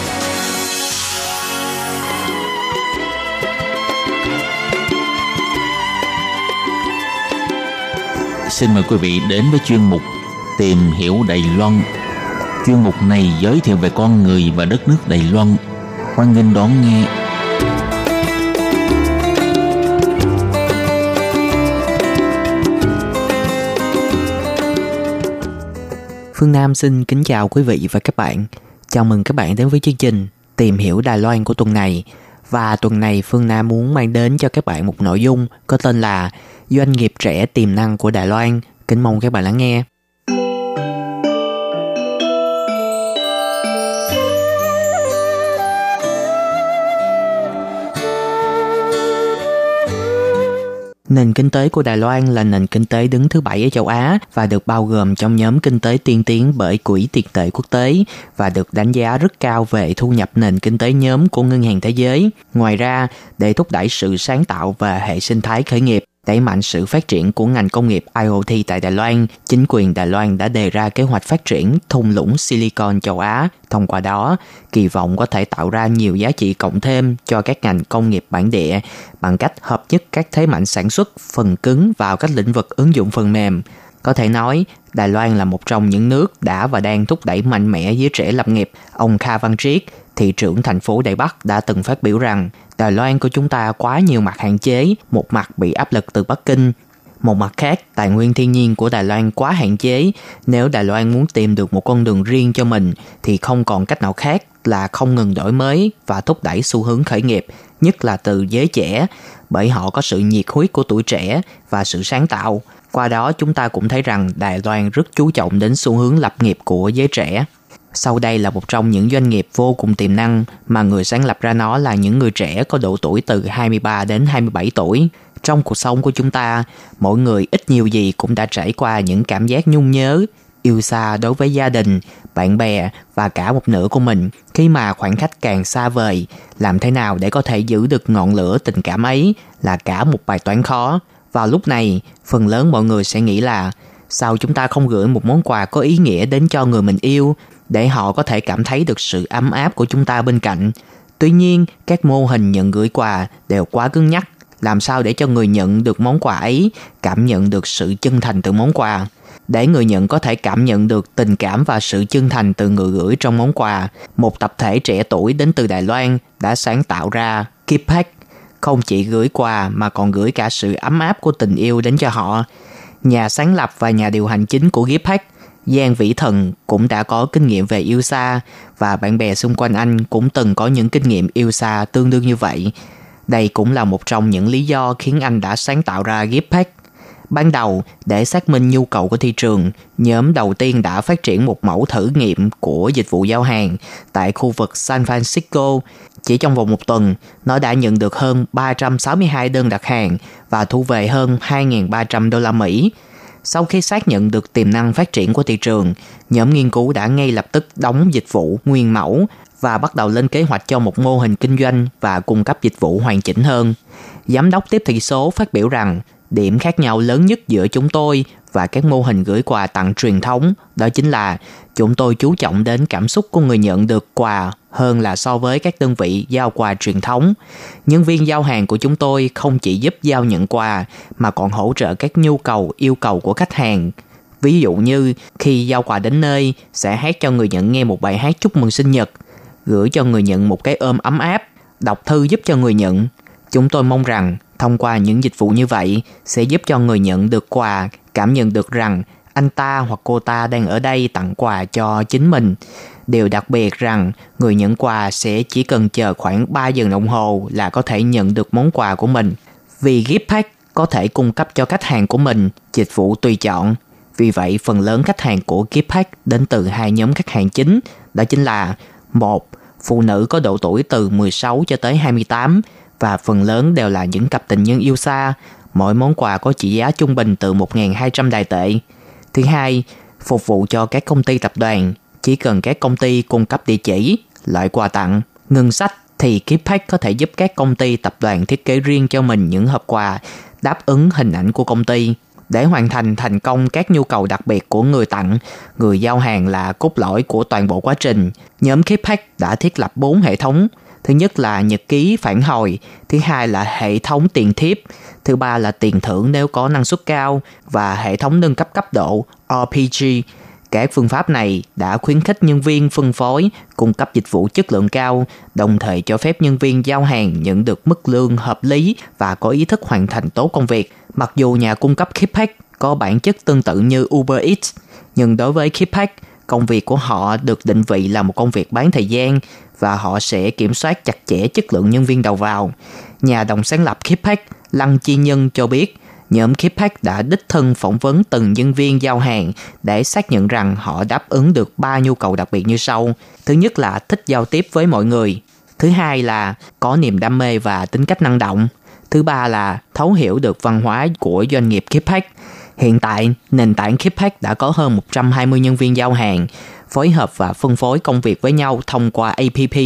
Xin mời quý vị đến với chuyên mục Tìm hiểu Đài Loan. Chuyên mục này giới thiệu về con người và đất nước Đài Loan. Hoan nghênh đón nghe. Phương Nam xin kính chào quý vị và các bạn. Chào mừng các bạn đến với chương trình Tìm hiểu Đài Loan của tuần này. Và tuần này Phương Nam muốn mang đến cho các bạn một nội dung có tên là Doanh nghiệp trẻ tiềm năng của Đài Loan. Kính mong các bạn lắng nghe. Nền kinh tế của Đài Loan là nền kinh tế đứng thứ bảy ở châu Á và được bao gồm trong nhóm kinh tế tiên tiến bởi Quỹ tiền tệ quốc tế và được đánh giá rất cao về thu nhập nền kinh tế nhóm của Ngân hàng Thế giới. Ngoài ra, để thúc đẩy sự sáng tạo và hệ sinh thái khởi nghiệp, Đẩy mạnh sự phát triển của ngành công nghiệp IoT tại Đài Loan, chính quyền Đài Loan đã đề ra kế hoạch phát triển thung lũng Silicon châu Á. Thông qua đó, kỳ vọng có thể tạo ra nhiều giá trị cộng thêm cho các ngành công nghiệp bản địa bằng cách hợp nhất các thế mạnh sản xuất phần cứng vào các lĩnh vực ứng dụng phần mềm. Có thể nói, Đài Loan là một trong những nước đã và đang thúc đẩy mạnh mẽ giới trẻ lập nghiệp. Ông Kha Văn Triết, thị trưởng thành phố Đài Bắc đã từng phát biểu rằng Đài Loan của chúng ta quá nhiều mặt hạn chế, một mặt bị áp lực từ Bắc Kinh, một mặt khác, tài nguyên thiên nhiên của Đài Loan quá hạn chế. Nếu Đài Loan muốn tìm được một con đường riêng cho mình thì không còn cách nào khác là không ngừng đổi mới và thúc đẩy xu hướng khởi nghiệp, nhất là từ giới trẻ, bởi họ có sự nhiệt huyết của tuổi trẻ và sự sáng tạo. Qua đó chúng ta cũng thấy rằng Đài Loan rất chú trọng đến xu hướng lập nghiệp của giới trẻ. Sau đây là một trong những doanh nghiệp vô cùng tiềm năng mà người sáng lập ra nó là những người trẻ có độ tuổi từ 23 đến 27 tuổi. Trong cuộc sống của chúng ta, mỗi người ít nhiều gì cũng đã trải qua những cảm giác nhung nhớ, yêu xa đối với gia đình, bạn bè và cả một nửa của mình khi mà khoảng cách càng xa vời, làm thế nào để có thể giữ được ngọn lửa tình cảm ấy là cả một bài toán khó. Vào lúc này, phần lớn mọi người sẽ nghĩ là sao chúng ta không gửi một món quà có ý nghĩa đến cho người mình yêu để họ có thể cảm thấy được sự ấm áp của chúng ta bên cạnh. Tuy nhiên, các mô hình nhận gửi quà đều quá cứng nhắc. Làm sao để cho người nhận được món quà ấy cảm nhận được sự chân thành từ món quà? Để người nhận có thể cảm nhận được tình cảm và sự chân thành từ người gửi trong món quà, một tập thể trẻ tuổi đến từ Đài Loan đã sáng tạo ra Keep Pack, không chỉ gửi quà mà còn gửi cả sự ấm áp của tình yêu đến cho họ. Nhà sáng lập và nhà điều hành chính của Gift Giang Vĩ Thần cũng đã có kinh nghiệm về yêu xa và bạn bè xung quanh anh cũng từng có những kinh nghiệm yêu xa tương đương như vậy. Đây cũng là một trong những lý do khiến anh đã sáng tạo ra Gipack. Ban đầu, để xác minh nhu cầu của thị trường, nhóm đầu tiên đã phát triển một mẫu thử nghiệm của dịch vụ giao hàng tại khu vực San Francisco. Chỉ trong vòng một tuần, nó đã nhận được hơn 362 đơn đặt hàng và thu về hơn 2.300 đô la Mỹ. Sau khi xác nhận được tiềm năng phát triển của thị trường, nhóm nghiên cứu đã ngay lập tức đóng dịch vụ nguyên mẫu và bắt đầu lên kế hoạch cho một mô hình kinh doanh và cung cấp dịch vụ hoàn chỉnh hơn. Giám đốc tiếp thị số phát biểu rằng điểm khác nhau lớn nhất giữa chúng tôi và các mô hình gửi quà tặng truyền thống đó chính là chúng tôi chú trọng đến cảm xúc của người nhận được quà hơn là so với các đơn vị giao quà truyền thống. Nhân viên giao hàng của chúng tôi không chỉ giúp giao nhận quà mà còn hỗ trợ các nhu cầu, yêu cầu của khách hàng. Ví dụ như khi giao quà đến nơi sẽ hát cho người nhận nghe một bài hát chúc mừng sinh nhật, gửi cho người nhận một cái ôm ấm áp, đọc thư giúp cho người nhận. Chúng tôi mong rằng thông qua những dịch vụ như vậy sẽ giúp cho người nhận được quà cảm nhận được rằng anh ta hoặc cô ta đang ở đây tặng quà cho chính mình. Điều đặc biệt rằng người nhận quà sẽ chỉ cần chờ khoảng 3 giờ đồng hồ là có thể nhận được món quà của mình. Vì gift pack có thể cung cấp cho khách hàng của mình dịch vụ tùy chọn. Vì vậy, phần lớn khách hàng của gift pack đến từ hai nhóm khách hàng chính, đó chính là một Phụ nữ có độ tuổi từ 16 cho tới 28 và phần lớn đều là những cặp tình nhân yêu xa. Mỗi món quà có trị giá trung bình từ 1.200 đài tệ. Thứ hai, phục vụ cho các công ty tập đoàn. Chỉ cần các công ty cung cấp địa chỉ, loại quà tặng, ngân sách thì Keepack có thể giúp các công ty tập đoàn thiết kế riêng cho mình những hộp quà đáp ứng hình ảnh của công ty. Để hoàn thành thành công các nhu cầu đặc biệt của người tặng, người giao hàng là cốt lõi của toàn bộ quá trình. Nhóm Keepack đã thiết lập 4 hệ thống. Thứ nhất là nhật ký phản hồi, thứ hai là hệ thống tiền thiếp, thứ ba là tiền thưởng nếu có năng suất cao và hệ thống nâng cấp cấp độ RPG. Các phương pháp này đã khuyến khích nhân viên phân phối cung cấp dịch vụ chất lượng cao, đồng thời cho phép nhân viên giao hàng nhận được mức lương hợp lý và có ý thức hoàn thành tốt công việc. Mặc dù nhà cung cấp Kippack có bản chất tương tự như Uber Eats, nhưng đối với Kippack, công việc của họ được định vị là một công việc bán thời gian và họ sẽ kiểm soát chặt chẽ chất lượng nhân viên đầu vào. Nhà đồng sáng lập Kipak Lăng Chi Nhân cho biết, nhóm Kipak đã đích thân phỏng vấn từng nhân viên giao hàng để xác nhận rằng họ đáp ứng được ba nhu cầu đặc biệt như sau. Thứ nhất là thích giao tiếp với mọi người. Thứ hai là có niềm đam mê và tính cách năng động. Thứ ba là thấu hiểu được văn hóa của doanh nghiệp Kipak. Hiện tại, nền tảng Kipak đã có hơn 120 nhân viên giao hàng, phối hợp và phân phối công việc với nhau thông qua APP.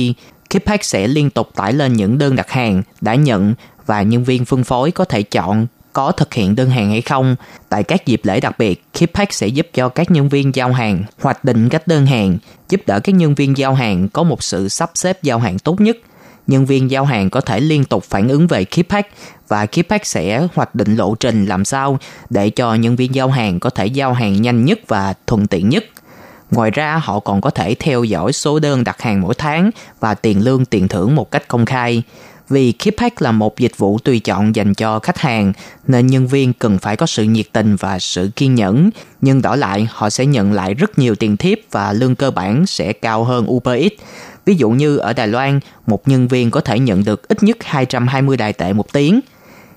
Kipac sẽ liên tục tải lên những đơn đặt hàng đã nhận và nhân viên phân phối có thể chọn có thực hiện đơn hàng hay không. Tại các dịp lễ đặc biệt, Kipac sẽ giúp cho các nhân viên giao hàng hoạch định cách đơn hàng, giúp đỡ các nhân viên giao hàng có một sự sắp xếp giao hàng tốt nhất. Nhân viên giao hàng có thể liên tục phản ứng về Kipac và Kipac sẽ hoạch định lộ trình làm sao để cho nhân viên giao hàng có thể giao hàng nhanh nhất và thuận tiện nhất. Ngoài ra, họ còn có thể theo dõi số đơn đặt hàng mỗi tháng và tiền lương tiền thưởng một cách công khai. Vì Kipack là một dịch vụ tùy chọn dành cho khách hàng, nên nhân viên cần phải có sự nhiệt tình và sự kiên nhẫn. Nhưng đổi lại, họ sẽ nhận lại rất nhiều tiền thiếp và lương cơ bản sẽ cao hơn Uber Eats. Ví dụ như ở Đài Loan, một nhân viên có thể nhận được ít nhất 220 đài tệ một tiếng.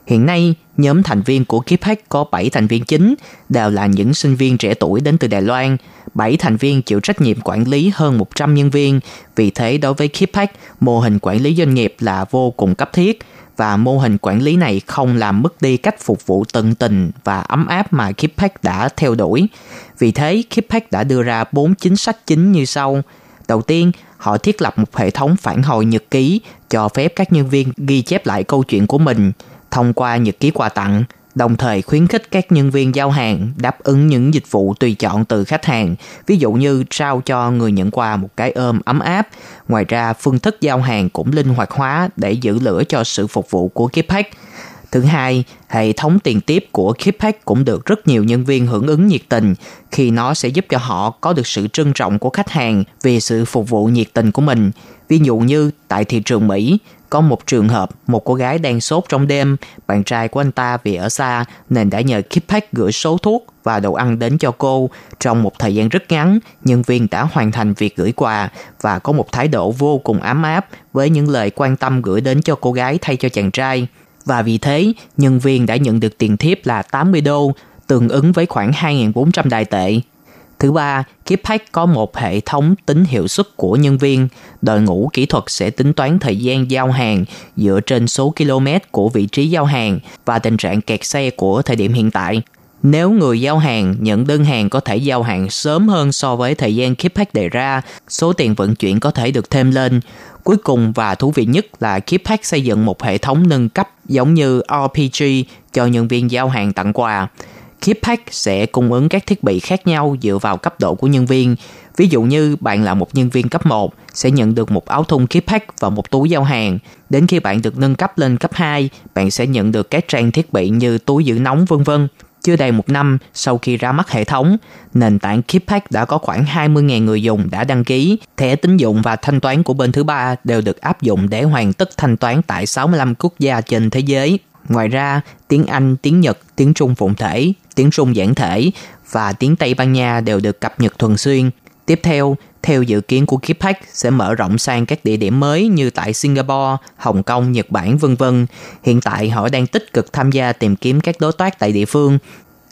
Hiện nay, nhóm thành viên của Kippack có 7 thành viên chính, đều là những sinh viên trẻ tuổi đến từ Đài Loan. 7 thành viên chịu trách nhiệm quản lý hơn 100 nhân viên. Vì thế, đối với Kippack, mô hình quản lý doanh nghiệp là vô cùng cấp thiết và mô hình quản lý này không làm mất đi cách phục vụ tận tình và ấm áp mà Kippack đã theo đuổi. Vì thế, Kippack đã đưa ra 4 chính sách chính như sau. Đầu tiên, họ thiết lập một hệ thống phản hồi nhật ký cho phép các nhân viên ghi chép lại câu chuyện của mình thông qua nhật ký quà tặng, đồng thời khuyến khích các nhân viên giao hàng đáp ứng những dịch vụ tùy chọn từ khách hàng, ví dụ như trao cho người nhận quà một cái ôm ấm áp. Ngoài ra, phương thức giao hàng cũng linh hoạt hóa để giữ lửa cho sự phục vụ của Kippack. Thứ hai, hệ thống tiền tiếp của Kippack cũng được rất nhiều nhân viên hưởng ứng nhiệt tình khi nó sẽ giúp cho họ có được sự trân trọng của khách hàng vì sự phục vụ nhiệt tình của mình. Ví dụ như tại thị trường Mỹ, có một trường hợp một cô gái đang sốt trong đêm, bạn trai của anh ta vì ở xa nên đã nhờ Kipak gửi số thuốc và đồ ăn đến cho cô. Trong một thời gian rất ngắn, nhân viên đã hoàn thành việc gửi quà và có một thái độ vô cùng ấm áp với những lời quan tâm gửi đến cho cô gái thay cho chàng trai. Và vì thế, nhân viên đã nhận được tiền thiếp là 80 đô, tương ứng với khoảng 2.400 đài tệ. Thứ ba, Kipack có một hệ thống tính hiệu suất của nhân viên. Đội ngũ kỹ thuật sẽ tính toán thời gian giao hàng dựa trên số km của vị trí giao hàng và tình trạng kẹt xe của thời điểm hiện tại. Nếu người giao hàng nhận đơn hàng có thể giao hàng sớm hơn so với thời gian Kipack đề ra, số tiền vận chuyển có thể được thêm lên. Cuối cùng và thú vị nhất là Kipack xây dựng một hệ thống nâng cấp giống như RPG cho nhân viên giao hàng tặng quà. Kippack sẽ cung ứng các thiết bị khác nhau dựa vào cấp độ của nhân viên. Ví dụ như bạn là một nhân viên cấp 1 sẽ nhận được một áo thun Kippack và một túi giao hàng. Đến khi bạn được nâng cấp lên cấp 2, bạn sẽ nhận được các trang thiết bị như túi giữ nóng vân vân. Chưa đầy một năm sau khi ra mắt hệ thống, nền tảng Kippack đã có khoảng 20.000 người dùng đã đăng ký. Thẻ tín dụng và thanh toán của bên thứ ba đều được áp dụng để hoàn tất thanh toán tại 65 quốc gia trên thế giới. Ngoài ra, tiếng Anh, tiếng Nhật, tiếng Trung phụng thể, tiếng Trung giản thể và tiếng Tây Ban Nha đều được cập nhật thường xuyên. Tiếp theo, theo dự kiến của Kipac sẽ mở rộng sang các địa điểm mới như tại Singapore, Hồng Kông, Nhật Bản vân vân. Hiện tại họ đang tích cực tham gia tìm kiếm các đối tác tại địa phương.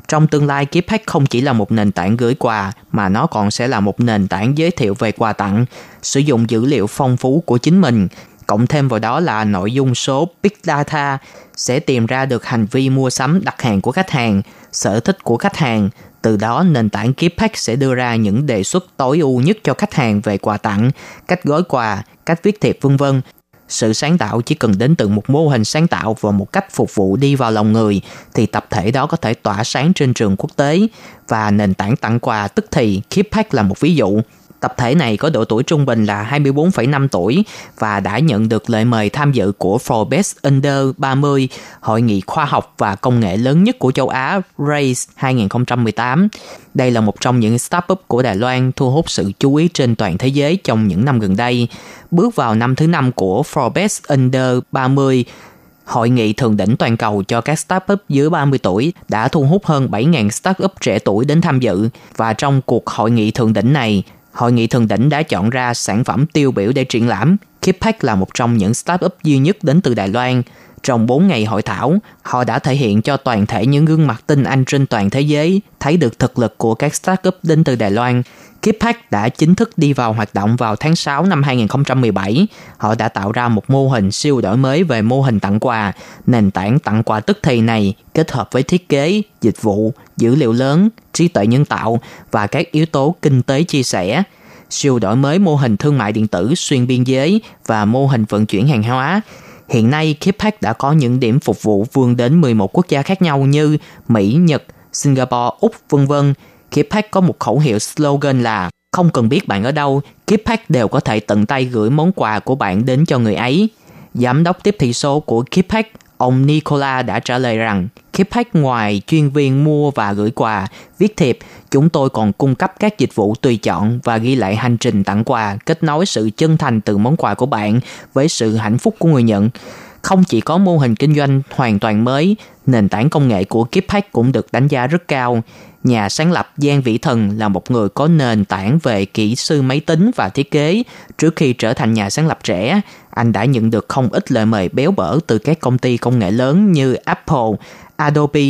Trong tương lai, Kipac không chỉ là một nền tảng gửi quà mà nó còn sẽ là một nền tảng giới thiệu về quà tặng, sử dụng dữ liệu phong phú của chính mình, cộng thêm vào đó là nội dung số Big Data sẽ tìm ra được hành vi mua sắm đặt hàng của khách hàng, sở thích của khách hàng, từ đó, nền tảng Keeppack sẽ đưa ra những đề xuất tối ưu nhất cho khách hàng về quà tặng, cách gói quà, cách viết thiệp vân vân. Sự sáng tạo chỉ cần đến từ một mô hình sáng tạo và một cách phục vụ đi vào lòng người thì tập thể đó có thể tỏa sáng trên trường quốc tế và nền tảng tặng quà tức thì Keeppack là một ví dụ. Tập thể này có độ tuổi trung bình là 24,5 tuổi và đã nhận được lời mời tham dự của Forbes Under 30, hội nghị khoa học và công nghệ lớn nhất của châu Á RACE 2018. Đây là một trong những startup của Đài Loan thu hút sự chú ý trên toàn thế giới trong những năm gần đây. Bước vào năm thứ năm của Forbes Under 30, Hội nghị thượng đỉnh toàn cầu cho các startup dưới 30 tuổi đã thu hút hơn 7.000 startup trẻ tuổi đến tham dự và trong cuộc hội nghị thượng đỉnh này, Hội nghị thượng đỉnh đã chọn ra sản phẩm tiêu biểu để triển lãm. Kippack là một trong những startup duy nhất đến từ Đài Loan. Trong 4 ngày hội thảo, họ đã thể hiện cho toàn thể những gương mặt tinh anh trên toàn thế giới thấy được thực lực của các startup đến từ Đài Loan Kippack đã chính thức đi vào hoạt động vào tháng 6 năm 2017. Họ đã tạo ra một mô hình siêu đổi mới về mô hình tặng quà. Nền tảng tặng quà tức thì này kết hợp với thiết kế, dịch vụ, dữ liệu lớn, trí tuệ nhân tạo và các yếu tố kinh tế chia sẻ. Siêu đổi mới mô hình thương mại điện tử xuyên biên giới và mô hình vận chuyển hàng hóa. Hiện nay, Kippack đã có những điểm phục vụ vươn đến 11 quốc gia khác nhau như Mỹ, Nhật, Singapore, Úc, vân vân Kippack có một khẩu hiệu slogan là không cần biết bạn ở đâu, Kippack đều có thể tận tay gửi món quà của bạn đến cho người ấy. Giám đốc tiếp thị số của Kippack, ông Nicola đã trả lời rằng Kippack ngoài chuyên viên mua và gửi quà, viết thiệp, chúng tôi còn cung cấp các dịch vụ tùy chọn và ghi lại hành trình tặng quà, kết nối sự chân thành từ món quà của bạn với sự hạnh phúc của người nhận. Không chỉ có mô hình kinh doanh hoàn toàn mới, nền tảng công nghệ của Kippack cũng được đánh giá rất cao. Nhà sáng lập Giang Vĩ Thần là một người có nền tảng về kỹ sư máy tính và thiết kế. Trước khi trở thành nhà sáng lập trẻ, anh đã nhận được không ít lời mời béo bở từ các công ty công nghệ lớn như Apple, Adobe.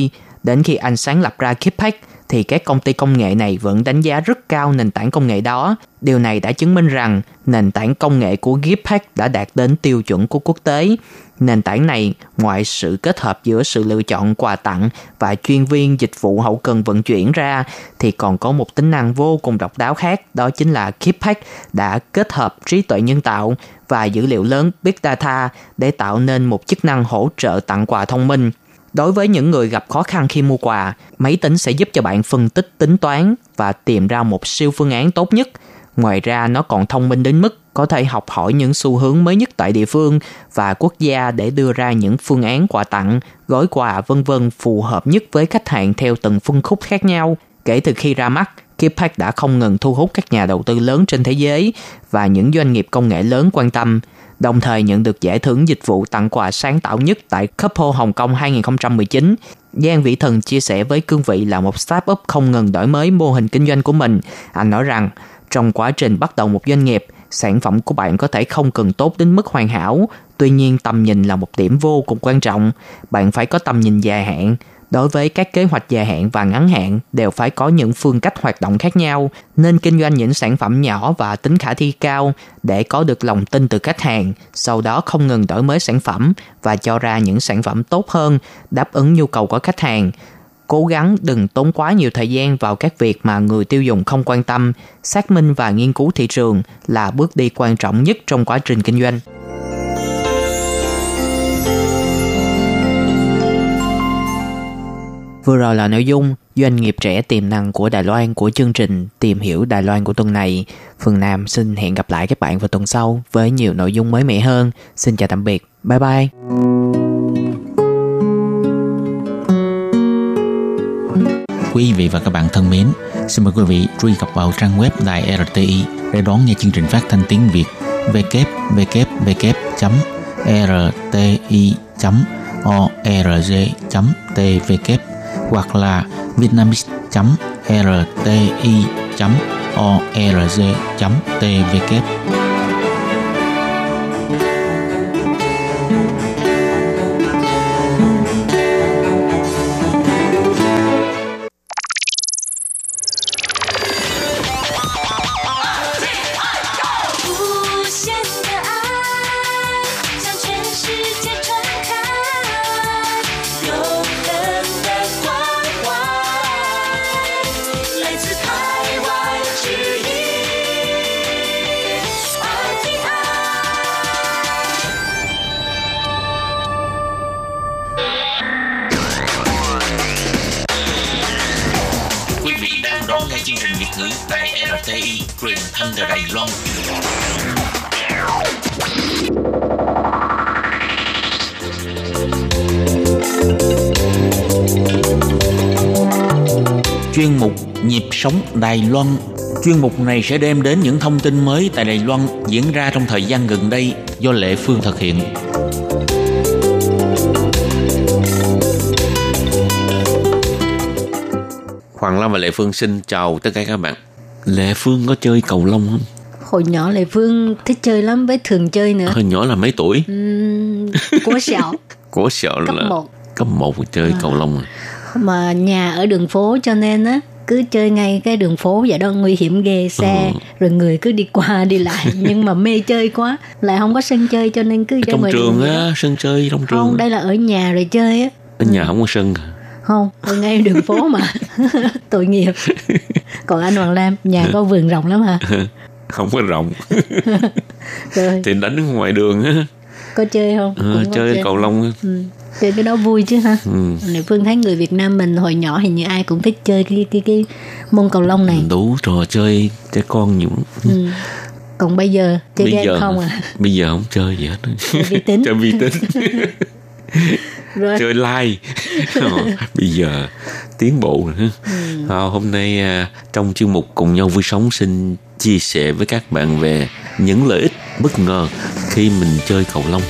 Đến khi anh sáng lập ra Kippack, thì các công ty công nghệ này vẫn đánh giá rất cao nền tảng công nghệ đó. Điều này đã chứng minh rằng nền tảng công nghệ của Gipack đã đạt đến tiêu chuẩn của quốc tế. Nền tảng này, ngoài sự kết hợp giữa sự lựa chọn quà tặng và chuyên viên dịch vụ hậu cần vận chuyển ra, thì còn có một tính năng vô cùng độc đáo khác, đó chính là Gipack đã kết hợp trí tuệ nhân tạo và dữ liệu lớn Big Data để tạo nên một chức năng hỗ trợ tặng quà thông minh. Đối với những người gặp khó khăn khi mua quà, máy tính sẽ giúp cho bạn phân tích tính toán và tìm ra một siêu phương án tốt nhất. Ngoài ra nó còn thông minh đến mức có thể học hỏi những xu hướng mới nhất tại địa phương và quốc gia để đưa ra những phương án quà tặng, gói quà vân vân phù hợp nhất với khách hàng theo từng phân khúc khác nhau. Kể từ khi ra mắt, Kippack đã không ngừng thu hút các nhà đầu tư lớn trên thế giới và những doanh nghiệp công nghệ lớn quan tâm – đồng thời nhận được giải thưởng dịch vụ tặng quà sáng tạo nhất tại Couple Hồng Kông 2019. Giang Vĩ Thần chia sẻ với cương vị là một startup không ngừng đổi mới mô hình kinh doanh của mình. Anh nói rằng, trong quá trình bắt đầu một doanh nghiệp, sản phẩm của bạn có thể không cần tốt đến mức hoàn hảo, tuy nhiên tầm nhìn là một điểm vô cùng quan trọng. Bạn phải có tầm nhìn dài hạn, đối với các kế hoạch dài hạn và ngắn hạn, đều phải có những phương cách hoạt động khác nhau, nên kinh doanh những sản phẩm nhỏ và tính khả thi cao để có được lòng tin từ khách hàng, sau đó không ngừng đổi mới sản phẩm và cho ra những sản phẩm tốt hơn, đáp ứng nhu cầu của khách hàng. Cố gắng đừng tốn quá nhiều thời gian vào các việc mà người tiêu dùng không quan tâm. Xác minh và nghiên cứu thị trường là bước đi quan trọng nhất trong quá trình kinh doanh. Vừa rồi là nội dung doanh nghiệp trẻ tiềm năng của Đài Loan của chương trình Tìm hiểu Đài Loan của tuần này. Phương Nam xin hẹn gặp lại các bạn vào tuần sau với nhiều nội dung mới mẻ hơn. Xin chào tạm biệt. Bye bye. Quý vị và các bạn thân mến, xin mời quý vị truy cập vào trang web Đài RTI để đón nghe chương trình phát thanh tiếng Việt www.rti.org.tvk hoặc là vietnamese.rti.org.tvk. sống Đài Loan. Chuyên mục này sẽ đem đến những thông tin mới tại Đài Loan diễn ra trong thời gian gần đây do Lệ Phương thực hiện. Hoàng Lâm và Lệ Phương xin chào tất cả các bạn. Lệ Phương có chơi cầu lông không? Hồi nhỏ Lệ Phương thích chơi lắm với thường chơi nữa. Hồi nhỏ là mấy tuổi? Uhm, của sẹo. của sẹo cấp là 1. cấp 1 chơi à. cầu lông à. Mà nhà ở đường phố cho nên á cứ chơi ngay cái đường phố vậy đó nguy hiểm ghê xe ừ. rồi người cứ đi qua đi lại. Nhưng mà mê chơi quá lại không có sân chơi cho nên cứ ở chơi trong trường á sân chơi trong trường. không đây là ở nhà rồi chơi á. Ở nhà không có sân không ở ngay đường phố mà. Tội nghiệp. Còn anh Hoàng Lam nhà có vườn rộng lắm hả? Không có rộng. Thì đánh ngoài đường á. Có chơi không? À, chơi, chơi. cầu lông ừ. Chơi cái đó vui chứ ha. Ừ. Này Phương thấy người Việt Nam mình hồi nhỏ hình như ai cũng thích chơi cái cái cái môn cầu lông này. Đủ trò chơi trẻ con nhiều ừ. còn bây giờ chơi bây game giờ, không à? Bây giờ không chơi gì hết. Chơi vi tính. Chơi vi tính. Rồi. Chơi like. Bây giờ tiến bộ nữa ừ. à, hôm nay à, trong chương mục cùng nhau vui sống xin chia sẻ với các bạn về những lợi ích bất ngờ khi mình chơi cầu lông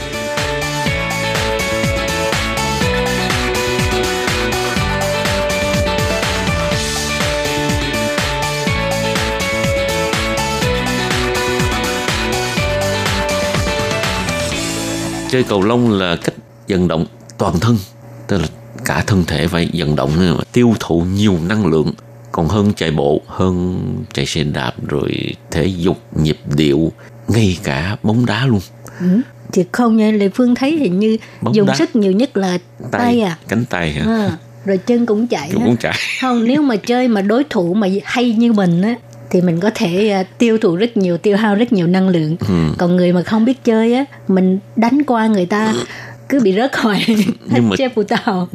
chơi cầu lông là cách vận động toàn thân tức là cả thân thể phải vận động nữa mà tiêu thụ nhiều năng lượng còn hơn chạy bộ hơn chạy xe đạp rồi thể dục nhịp điệu ngay cả bóng đá luôn ừ. thì không nha lệ phương thấy hình như Bóng dùng đá. sức nhiều nhất là tay, tay à cánh tay hả à, rồi chân cũng chạy á. cũng chạy. không nếu mà chơi mà đối thủ mà hay như mình á thì mình có thể à, tiêu thụ rất nhiều tiêu hao rất nhiều năng lượng. Ừ. còn người mà không biết chơi á mình đánh qua người ta cứ bị rớt khỏi Nhưng mà-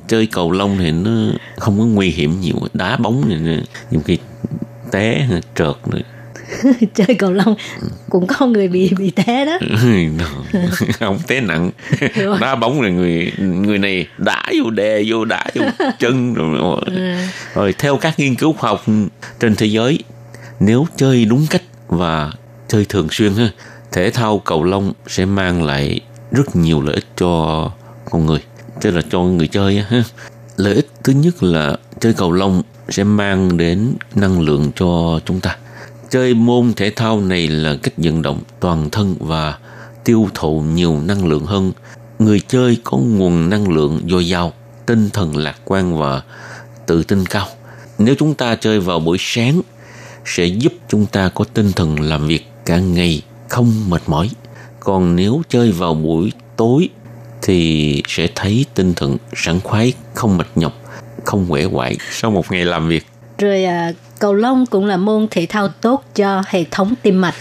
chơi cầu lông thì nó không có nguy hiểm nhiều đá bóng thì nhiều khi té trượt nữa. Chơi cầu lông cũng có người bị bị té đó. Không té nặng. Rồi. đá bóng là người người này đá vô đè vô đá vô chân rồi rồi theo các nghiên cứu khoa học trên thế giới nếu chơi đúng cách và chơi thường xuyên ha, thể thao cầu lông sẽ mang lại rất nhiều lợi ích cho con người, tức là cho người chơi ha. Lợi ích thứ nhất là chơi cầu lông sẽ mang đến năng lượng cho chúng ta. Chơi môn thể thao này là cách vận động toàn thân và tiêu thụ nhiều năng lượng hơn. Người chơi có nguồn năng lượng dồi dào, tinh thần lạc quan và tự tin cao. Nếu chúng ta chơi vào buổi sáng sẽ giúp chúng ta có tinh thần làm việc cả ngày không mệt mỏi. Còn nếu chơi vào buổi tối thì sẽ thấy tinh thần sảng khoái không mệt nhọc không quể quại sau một ngày làm việc. Rồi à, cầu lông cũng là môn thể thao tốt cho hệ thống tim mạch.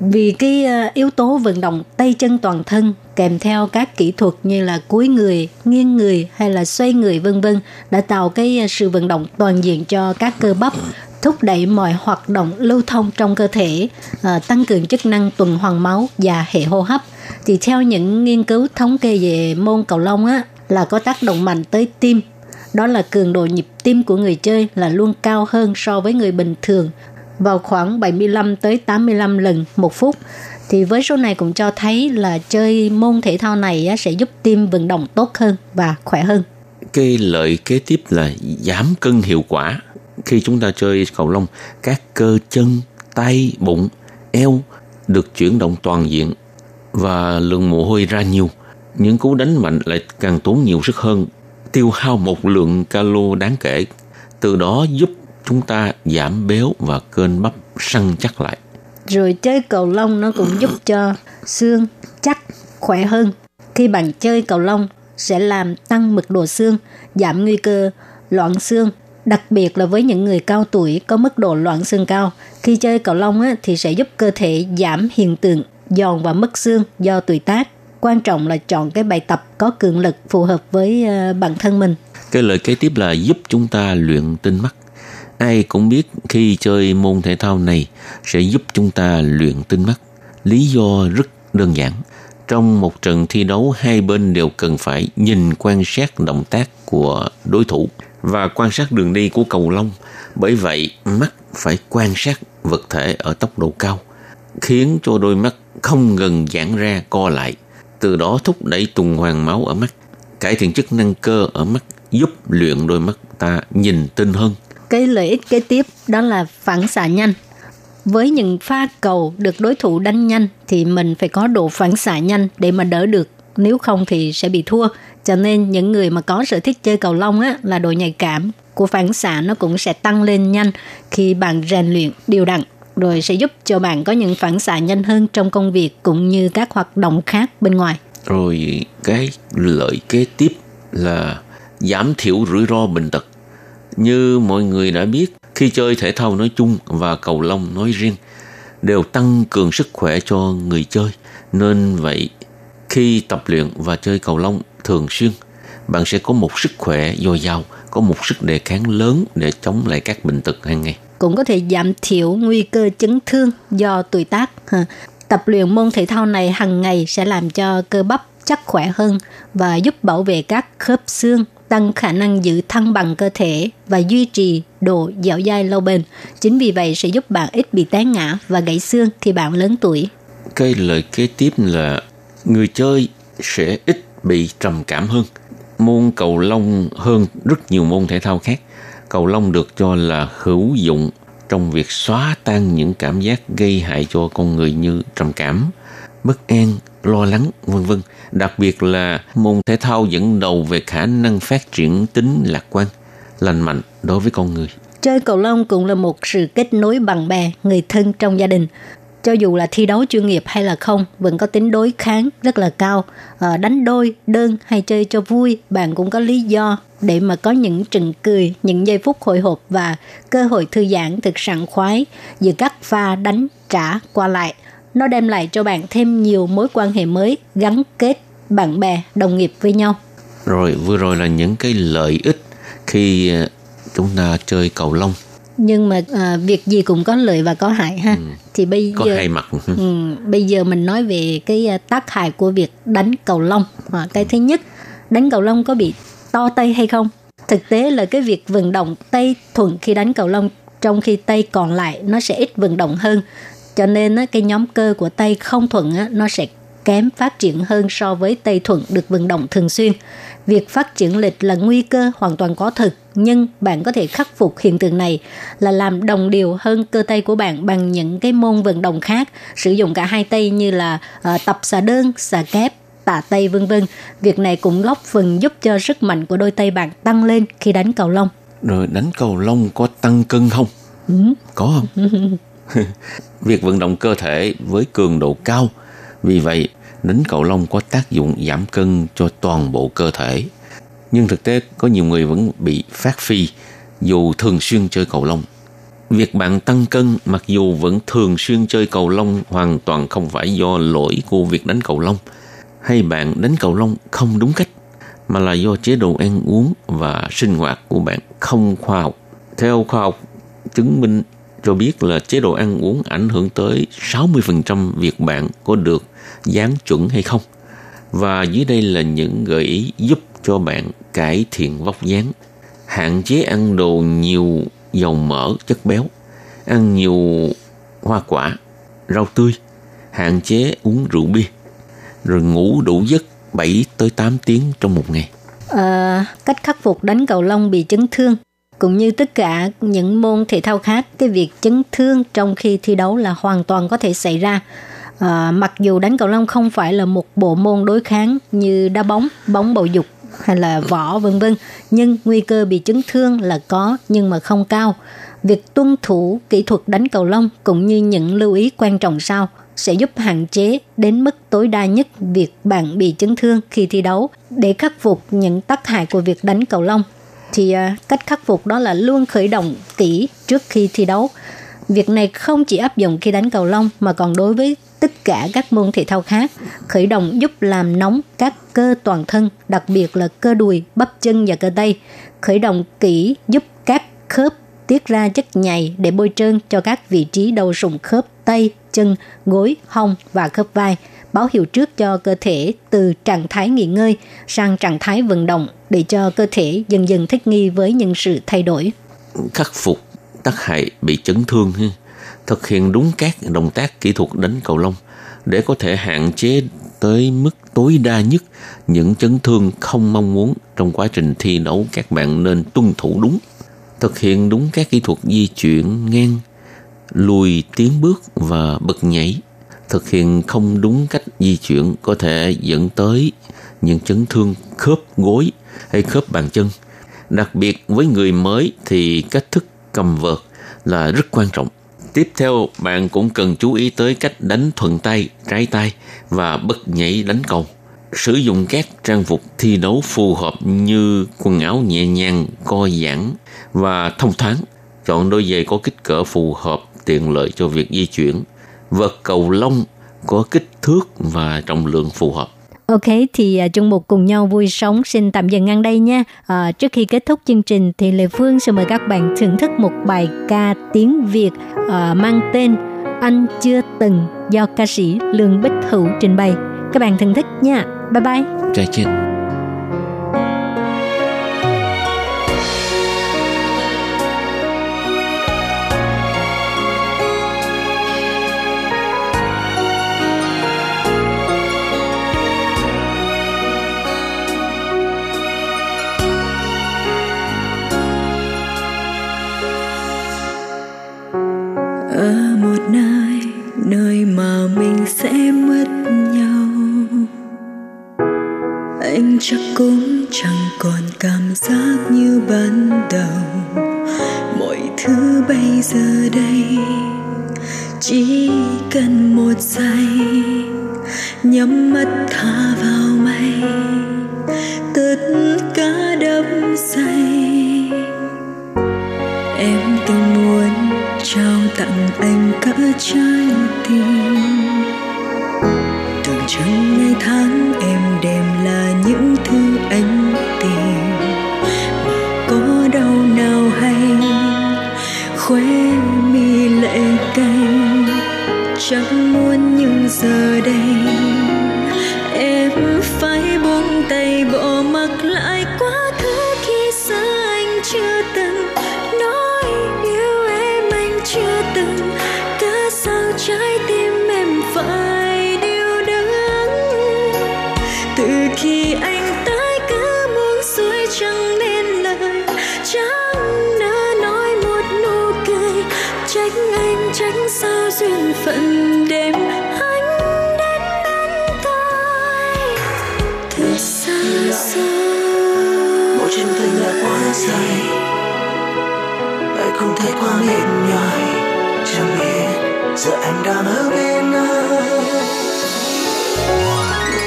Vì cái à, yếu tố vận động tay chân toàn thân kèm theo các kỹ thuật như là cúi người, nghiêng người hay là xoay người vân vân đã tạo cái à, sự vận động toàn diện cho các cơ bắp thúc đẩy mọi hoạt động lưu thông trong cơ thể, à, tăng cường chức năng tuần hoàn máu và hệ hô hấp. Thì theo những nghiên cứu thống kê về môn cầu lông á là có tác động mạnh tới tim đó là cường độ nhịp tim của người chơi là luôn cao hơn so với người bình thường vào khoảng 75 tới 85 lần một phút. Thì với số này cũng cho thấy là chơi môn thể thao này á, sẽ giúp tim vận động tốt hơn và khỏe hơn. cái lợi kế tiếp là giảm cân hiệu quả khi chúng ta chơi cầu lông, các cơ chân, tay, bụng, eo được chuyển động toàn diện và lượng mồ hôi ra nhiều. Những cú đánh mạnh lại càng tốn nhiều sức hơn, tiêu hao một lượng calo đáng kể. Từ đó giúp chúng ta giảm béo và cơn bắp săn chắc lại. Rồi chơi cầu lông nó cũng giúp cho xương chắc khỏe hơn. Khi bạn chơi cầu lông sẽ làm tăng mật độ xương, giảm nguy cơ loạn xương đặc biệt là với những người cao tuổi có mức độ loạn xương cao khi chơi cầu lông á, thì sẽ giúp cơ thể giảm hiện tượng giòn và mất xương do tuổi tác. Quan trọng là chọn cái bài tập có cường lực phù hợp với ờ, bản thân mình. Cái lời kế tiếp là giúp chúng ta luyện tinh mắt. Ai cũng biết khi chơi môn thể thao này sẽ giúp chúng ta luyện tinh mắt. Lý do rất đơn giản. Trong một trận thi đấu hai bên đều cần phải nhìn quan sát động tác của đối thủ và quan sát đường đi của cầu lông. Bởi vậy, mắt phải quan sát vật thể ở tốc độ cao, khiến cho đôi mắt không ngừng giãn ra, co lại. Từ đó thúc đẩy tuần hoàn máu ở mắt, cải thiện chức năng cơ ở mắt, giúp luyện đôi mắt ta nhìn tinh hơn. Cái lợi ích kế tiếp đó là phản xạ nhanh. Với những pha cầu được đối thủ đánh nhanh thì mình phải có độ phản xạ nhanh để mà đỡ được. Nếu không thì sẽ bị thua cho nên những người mà có sở thích chơi cầu lông á là độ nhạy cảm của phản xạ nó cũng sẽ tăng lên nhanh khi bạn rèn luyện đều đặn rồi sẽ giúp cho bạn có những phản xạ nhanh hơn trong công việc cũng như các hoạt động khác bên ngoài. Rồi cái lợi kế tiếp là giảm thiểu rủi ro bệnh tật. Như mọi người đã biết, khi chơi thể thao nói chung và cầu lông nói riêng đều tăng cường sức khỏe cho người chơi. Nên vậy, khi tập luyện và chơi cầu lông thường xuyên, bạn sẽ có một sức khỏe dồi dào, có một sức đề kháng lớn để chống lại các bệnh tật hàng ngày cũng có thể giảm thiểu nguy cơ chấn thương do tuổi tác. Tập luyện môn thể thao này hàng ngày sẽ làm cho cơ bắp chắc khỏe hơn và giúp bảo vệ các khớp xương, tăng khả năng giữ thăng bằng cơ thể và duy trì độ dẻo dai lâu bền. Chính vì vậy sẽ giúp bạn ít bị té ngã và gãy xương khi bạn lớn tuổi. Cái lời kế tiếp là người chơi sẽ ít bị trầm cảm hơn. Môn cầu lông hơn rất nhiều môn thể thao khác cầu lông được cho là hữu dụng trong việc xóa tan những cảm giác gây hại cho con người như trầm cảm, bất an, lo lắng, vân vân. Đặc biệt là môn thể thao dẫn đầu về khả năng phát triển tính lạc quan, lành mạnh đối với con người. Chơi cầu lông cũng là một sự kết nối bằng bè, người thân trong gia đình cho dù là thi đấu chuyên nghiệp hay là không vẫn có tính đối kháng rất là cao. À, đánh đôi đơn hay chơi cho vui bạn cũng có lý do để mà có những trừng cười những giây phút hồi hộp và cơ hội thư giãn thực sảng khoái giữa các pha đánh trả qua lại. Nó đem lại cho bạn thêm nhiều mối quan hệ mới gắn kết bạn bè đồng nghiệp với nhau. Rồi vừa rồi là những cái lợi ích khi ờ, chúng ta chơi cầu lông nhưng mà à, việc gì cũng có lợi và có hại ha. Ừ. thì bây có giờ hai mặt. Ừ, bây giờ mình nói về cái à, tác hại của việc đánh cầu lông. À, cái thứ nhất đánh cầu lông có bị to tay hay không? Thực tế là cái việc vận động tay thuận khi đánh cầu lông trong khi tay còn lại nó sẽ ít vận động hơn. Cho nên cái nhóm cơ của tay không thuận nó sẽ kém phát triển hơn so với tay thuận được vận động thường xuyên Việc phát triển lịch là nguy cơ hoàn toàn có thực, nhưng bạn có thể khắc phục hiện tượng này là làm đồng điều hơn cơ tay của bạn bằng những cái môn vận động khác, sử dụng cả hai tay như là uh, tập xà đơn, xà kép, tạ tay vân vân. Việc này cũng góp phần giúp cho sức mạnh của đôi tay bạn tăng lên khi đánh cầu lông. Rồi đánh cầu lông có tăng cân không? Ừ. Có không? Việc vận động cơ thể với cường độ cao, vì vậy đánh cầu lông có tác dụng giảm cân cho toàn bộ cơ thể. Nhưng thực tế, có nhiều người vẫn bị phát phi, dù thường xuyên chơi cầu lông. Việc bạn tăng cân, mặc dù vẫn thường xuyên chơi cầu lông, hoàn toàn không phải do lỗi của việc đánh cầu lông hay bạn đánh cầu lông không đúng cách, mà là do chế độ ăn uống và sinh hoạt của bạn không khoa học. Theo khoa học chứng minh cho biết là chế độ ăn uống ảnh hưởng tới 60% việc bạn có được dán chuẩn hay không. Và dưới đây là những gợi ý giúp cho bạn cải thiện vóc dáng. Hạn chế ăn đồ nhiều dầu mỡ, chất béo. Ăn nhiều hoa quả, rau tươi. Hạn chế uống rượu bia. Rồi ngủ đủ giấc 7 tới 8 tiếng trong một ngày. À, cách khắc phục đánh cầu lông bị chấn thương cũng như tất cả những môn thể thao khác, cái việc chấn thương trong khi thi đấu là hoàn toàn có thể xảy ra. À, mặc dù đánh cầu lông không phải là một bộ môn đối kháng như đá bóng, bóng bầu dục hay là võ vân vân, nhưng nguy cơ bị chấn thương là có nhưng mà không cao. Việc tuân thủ kỹ thuật đánh cầu lông cũng như những lưu ý quan trọng sau sẽ giúp hạn chế đến mức tối đa nhất việc bạn bị chấn thương khi thi đấu để khắc phục những tác hại của việc đánh cầu lông thì à, cách khắc phục đó là luôn khởi động kỹ trước khi thi đấu. Việc này không chỉ áp dụng khi đánh cầu lông mà còn đối với tất cả các môn thể thao khác. Khởi động giúp làm nóng các cơ toàn thân, đặc biệt là cơ đùi, bắp chân và cơ tay. Khởi động kỹ giúp các khớp tiết ra chất nhầy để bôi trơn cho các vị trí đầu sụn khớp tay, chân, gối, hông và khớp vai báo hiệu trước cho cơ thể từ trạng thái nghỉ ngơi sang trạng thái vận động để cho cơ thể dần dần thích nghi với những sự thay đổi. Khắc phục tác hại bị chấn thương, thực hiện đúng các động tác kỹ thuật đánh cầu lông để có thể hạn chế tới mức tối đa nhất những chấn thương không mong muốn trong quá trình thi đấu. Các bạn nên tuân thủ đúng thực hiện đúng các kỹ thuật di chuyển ngang lùi tiến bước và bật nhảy thực hiện không đúng cách di chuyển có thể dẫn tới những chấn thương khớp gối hay khớp bàn chân. Đặc biệt với người mới thì cách thức cầm vợt là rất quan trọng. Tiếp theo, bạn cũng cần chú ý tới cách đánh thuận tay, trái tay và bất nhảy đánh cầu. Sử dụng các trang phục thi đấu phù hợp như quần áo nhẹ nhàng, co giãn và thông thoáng. Chọn đôi giày có kích cỡ phù hợp tiện lợi cho việc di chuyển vợt cầu lông có kích thước và trọng lượng phù hợp. Ok, thì uh, chung một cùng nhau vui sống xin tạm dừng ngang đây nha. À, trước khi kết thúc chương trình thì Lê Phương sẽ mời các bạn thưởng thức một bài ca tiếng Việt uh, mang tên Anh chưa từng do ca sĩ Lương Bích Hữu trình bày. Các bạn thưởng thức nha. Bye bye. Chào chị. Ở một nơi nơi mà mình sẽ mất nhau. Anh chắc cũng chẳng còn cảm giác như ban đầu. Mọi thứ bây giờ đây, chỉ cần một giây. Nhắm mắt thả vào mây tất cả đắm say. Em từng muốn trao tặng anh cả trái tim. Tưởng chừng ngày tháng em đêm là những thứ anh tìm. Mà có đau nào hay? Khóe mi lệ cay. Chẳng muốn nhưng giờ đây. Em phải buông tay bỏ mặc lại. Giờ anh đang ở bên anh,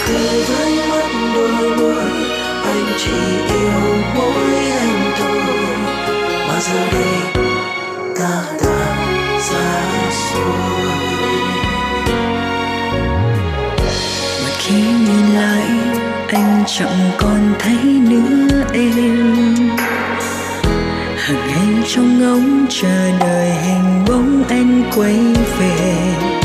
cười với mắt đôi môi anh chỉ yêu mỗi anh thôi mà giờ đây ta đã xa xôi. Mà khi nhìn lại anh chẳng còn thấy nữa em trong ngóng chờ đợi hình bóng anh quay về.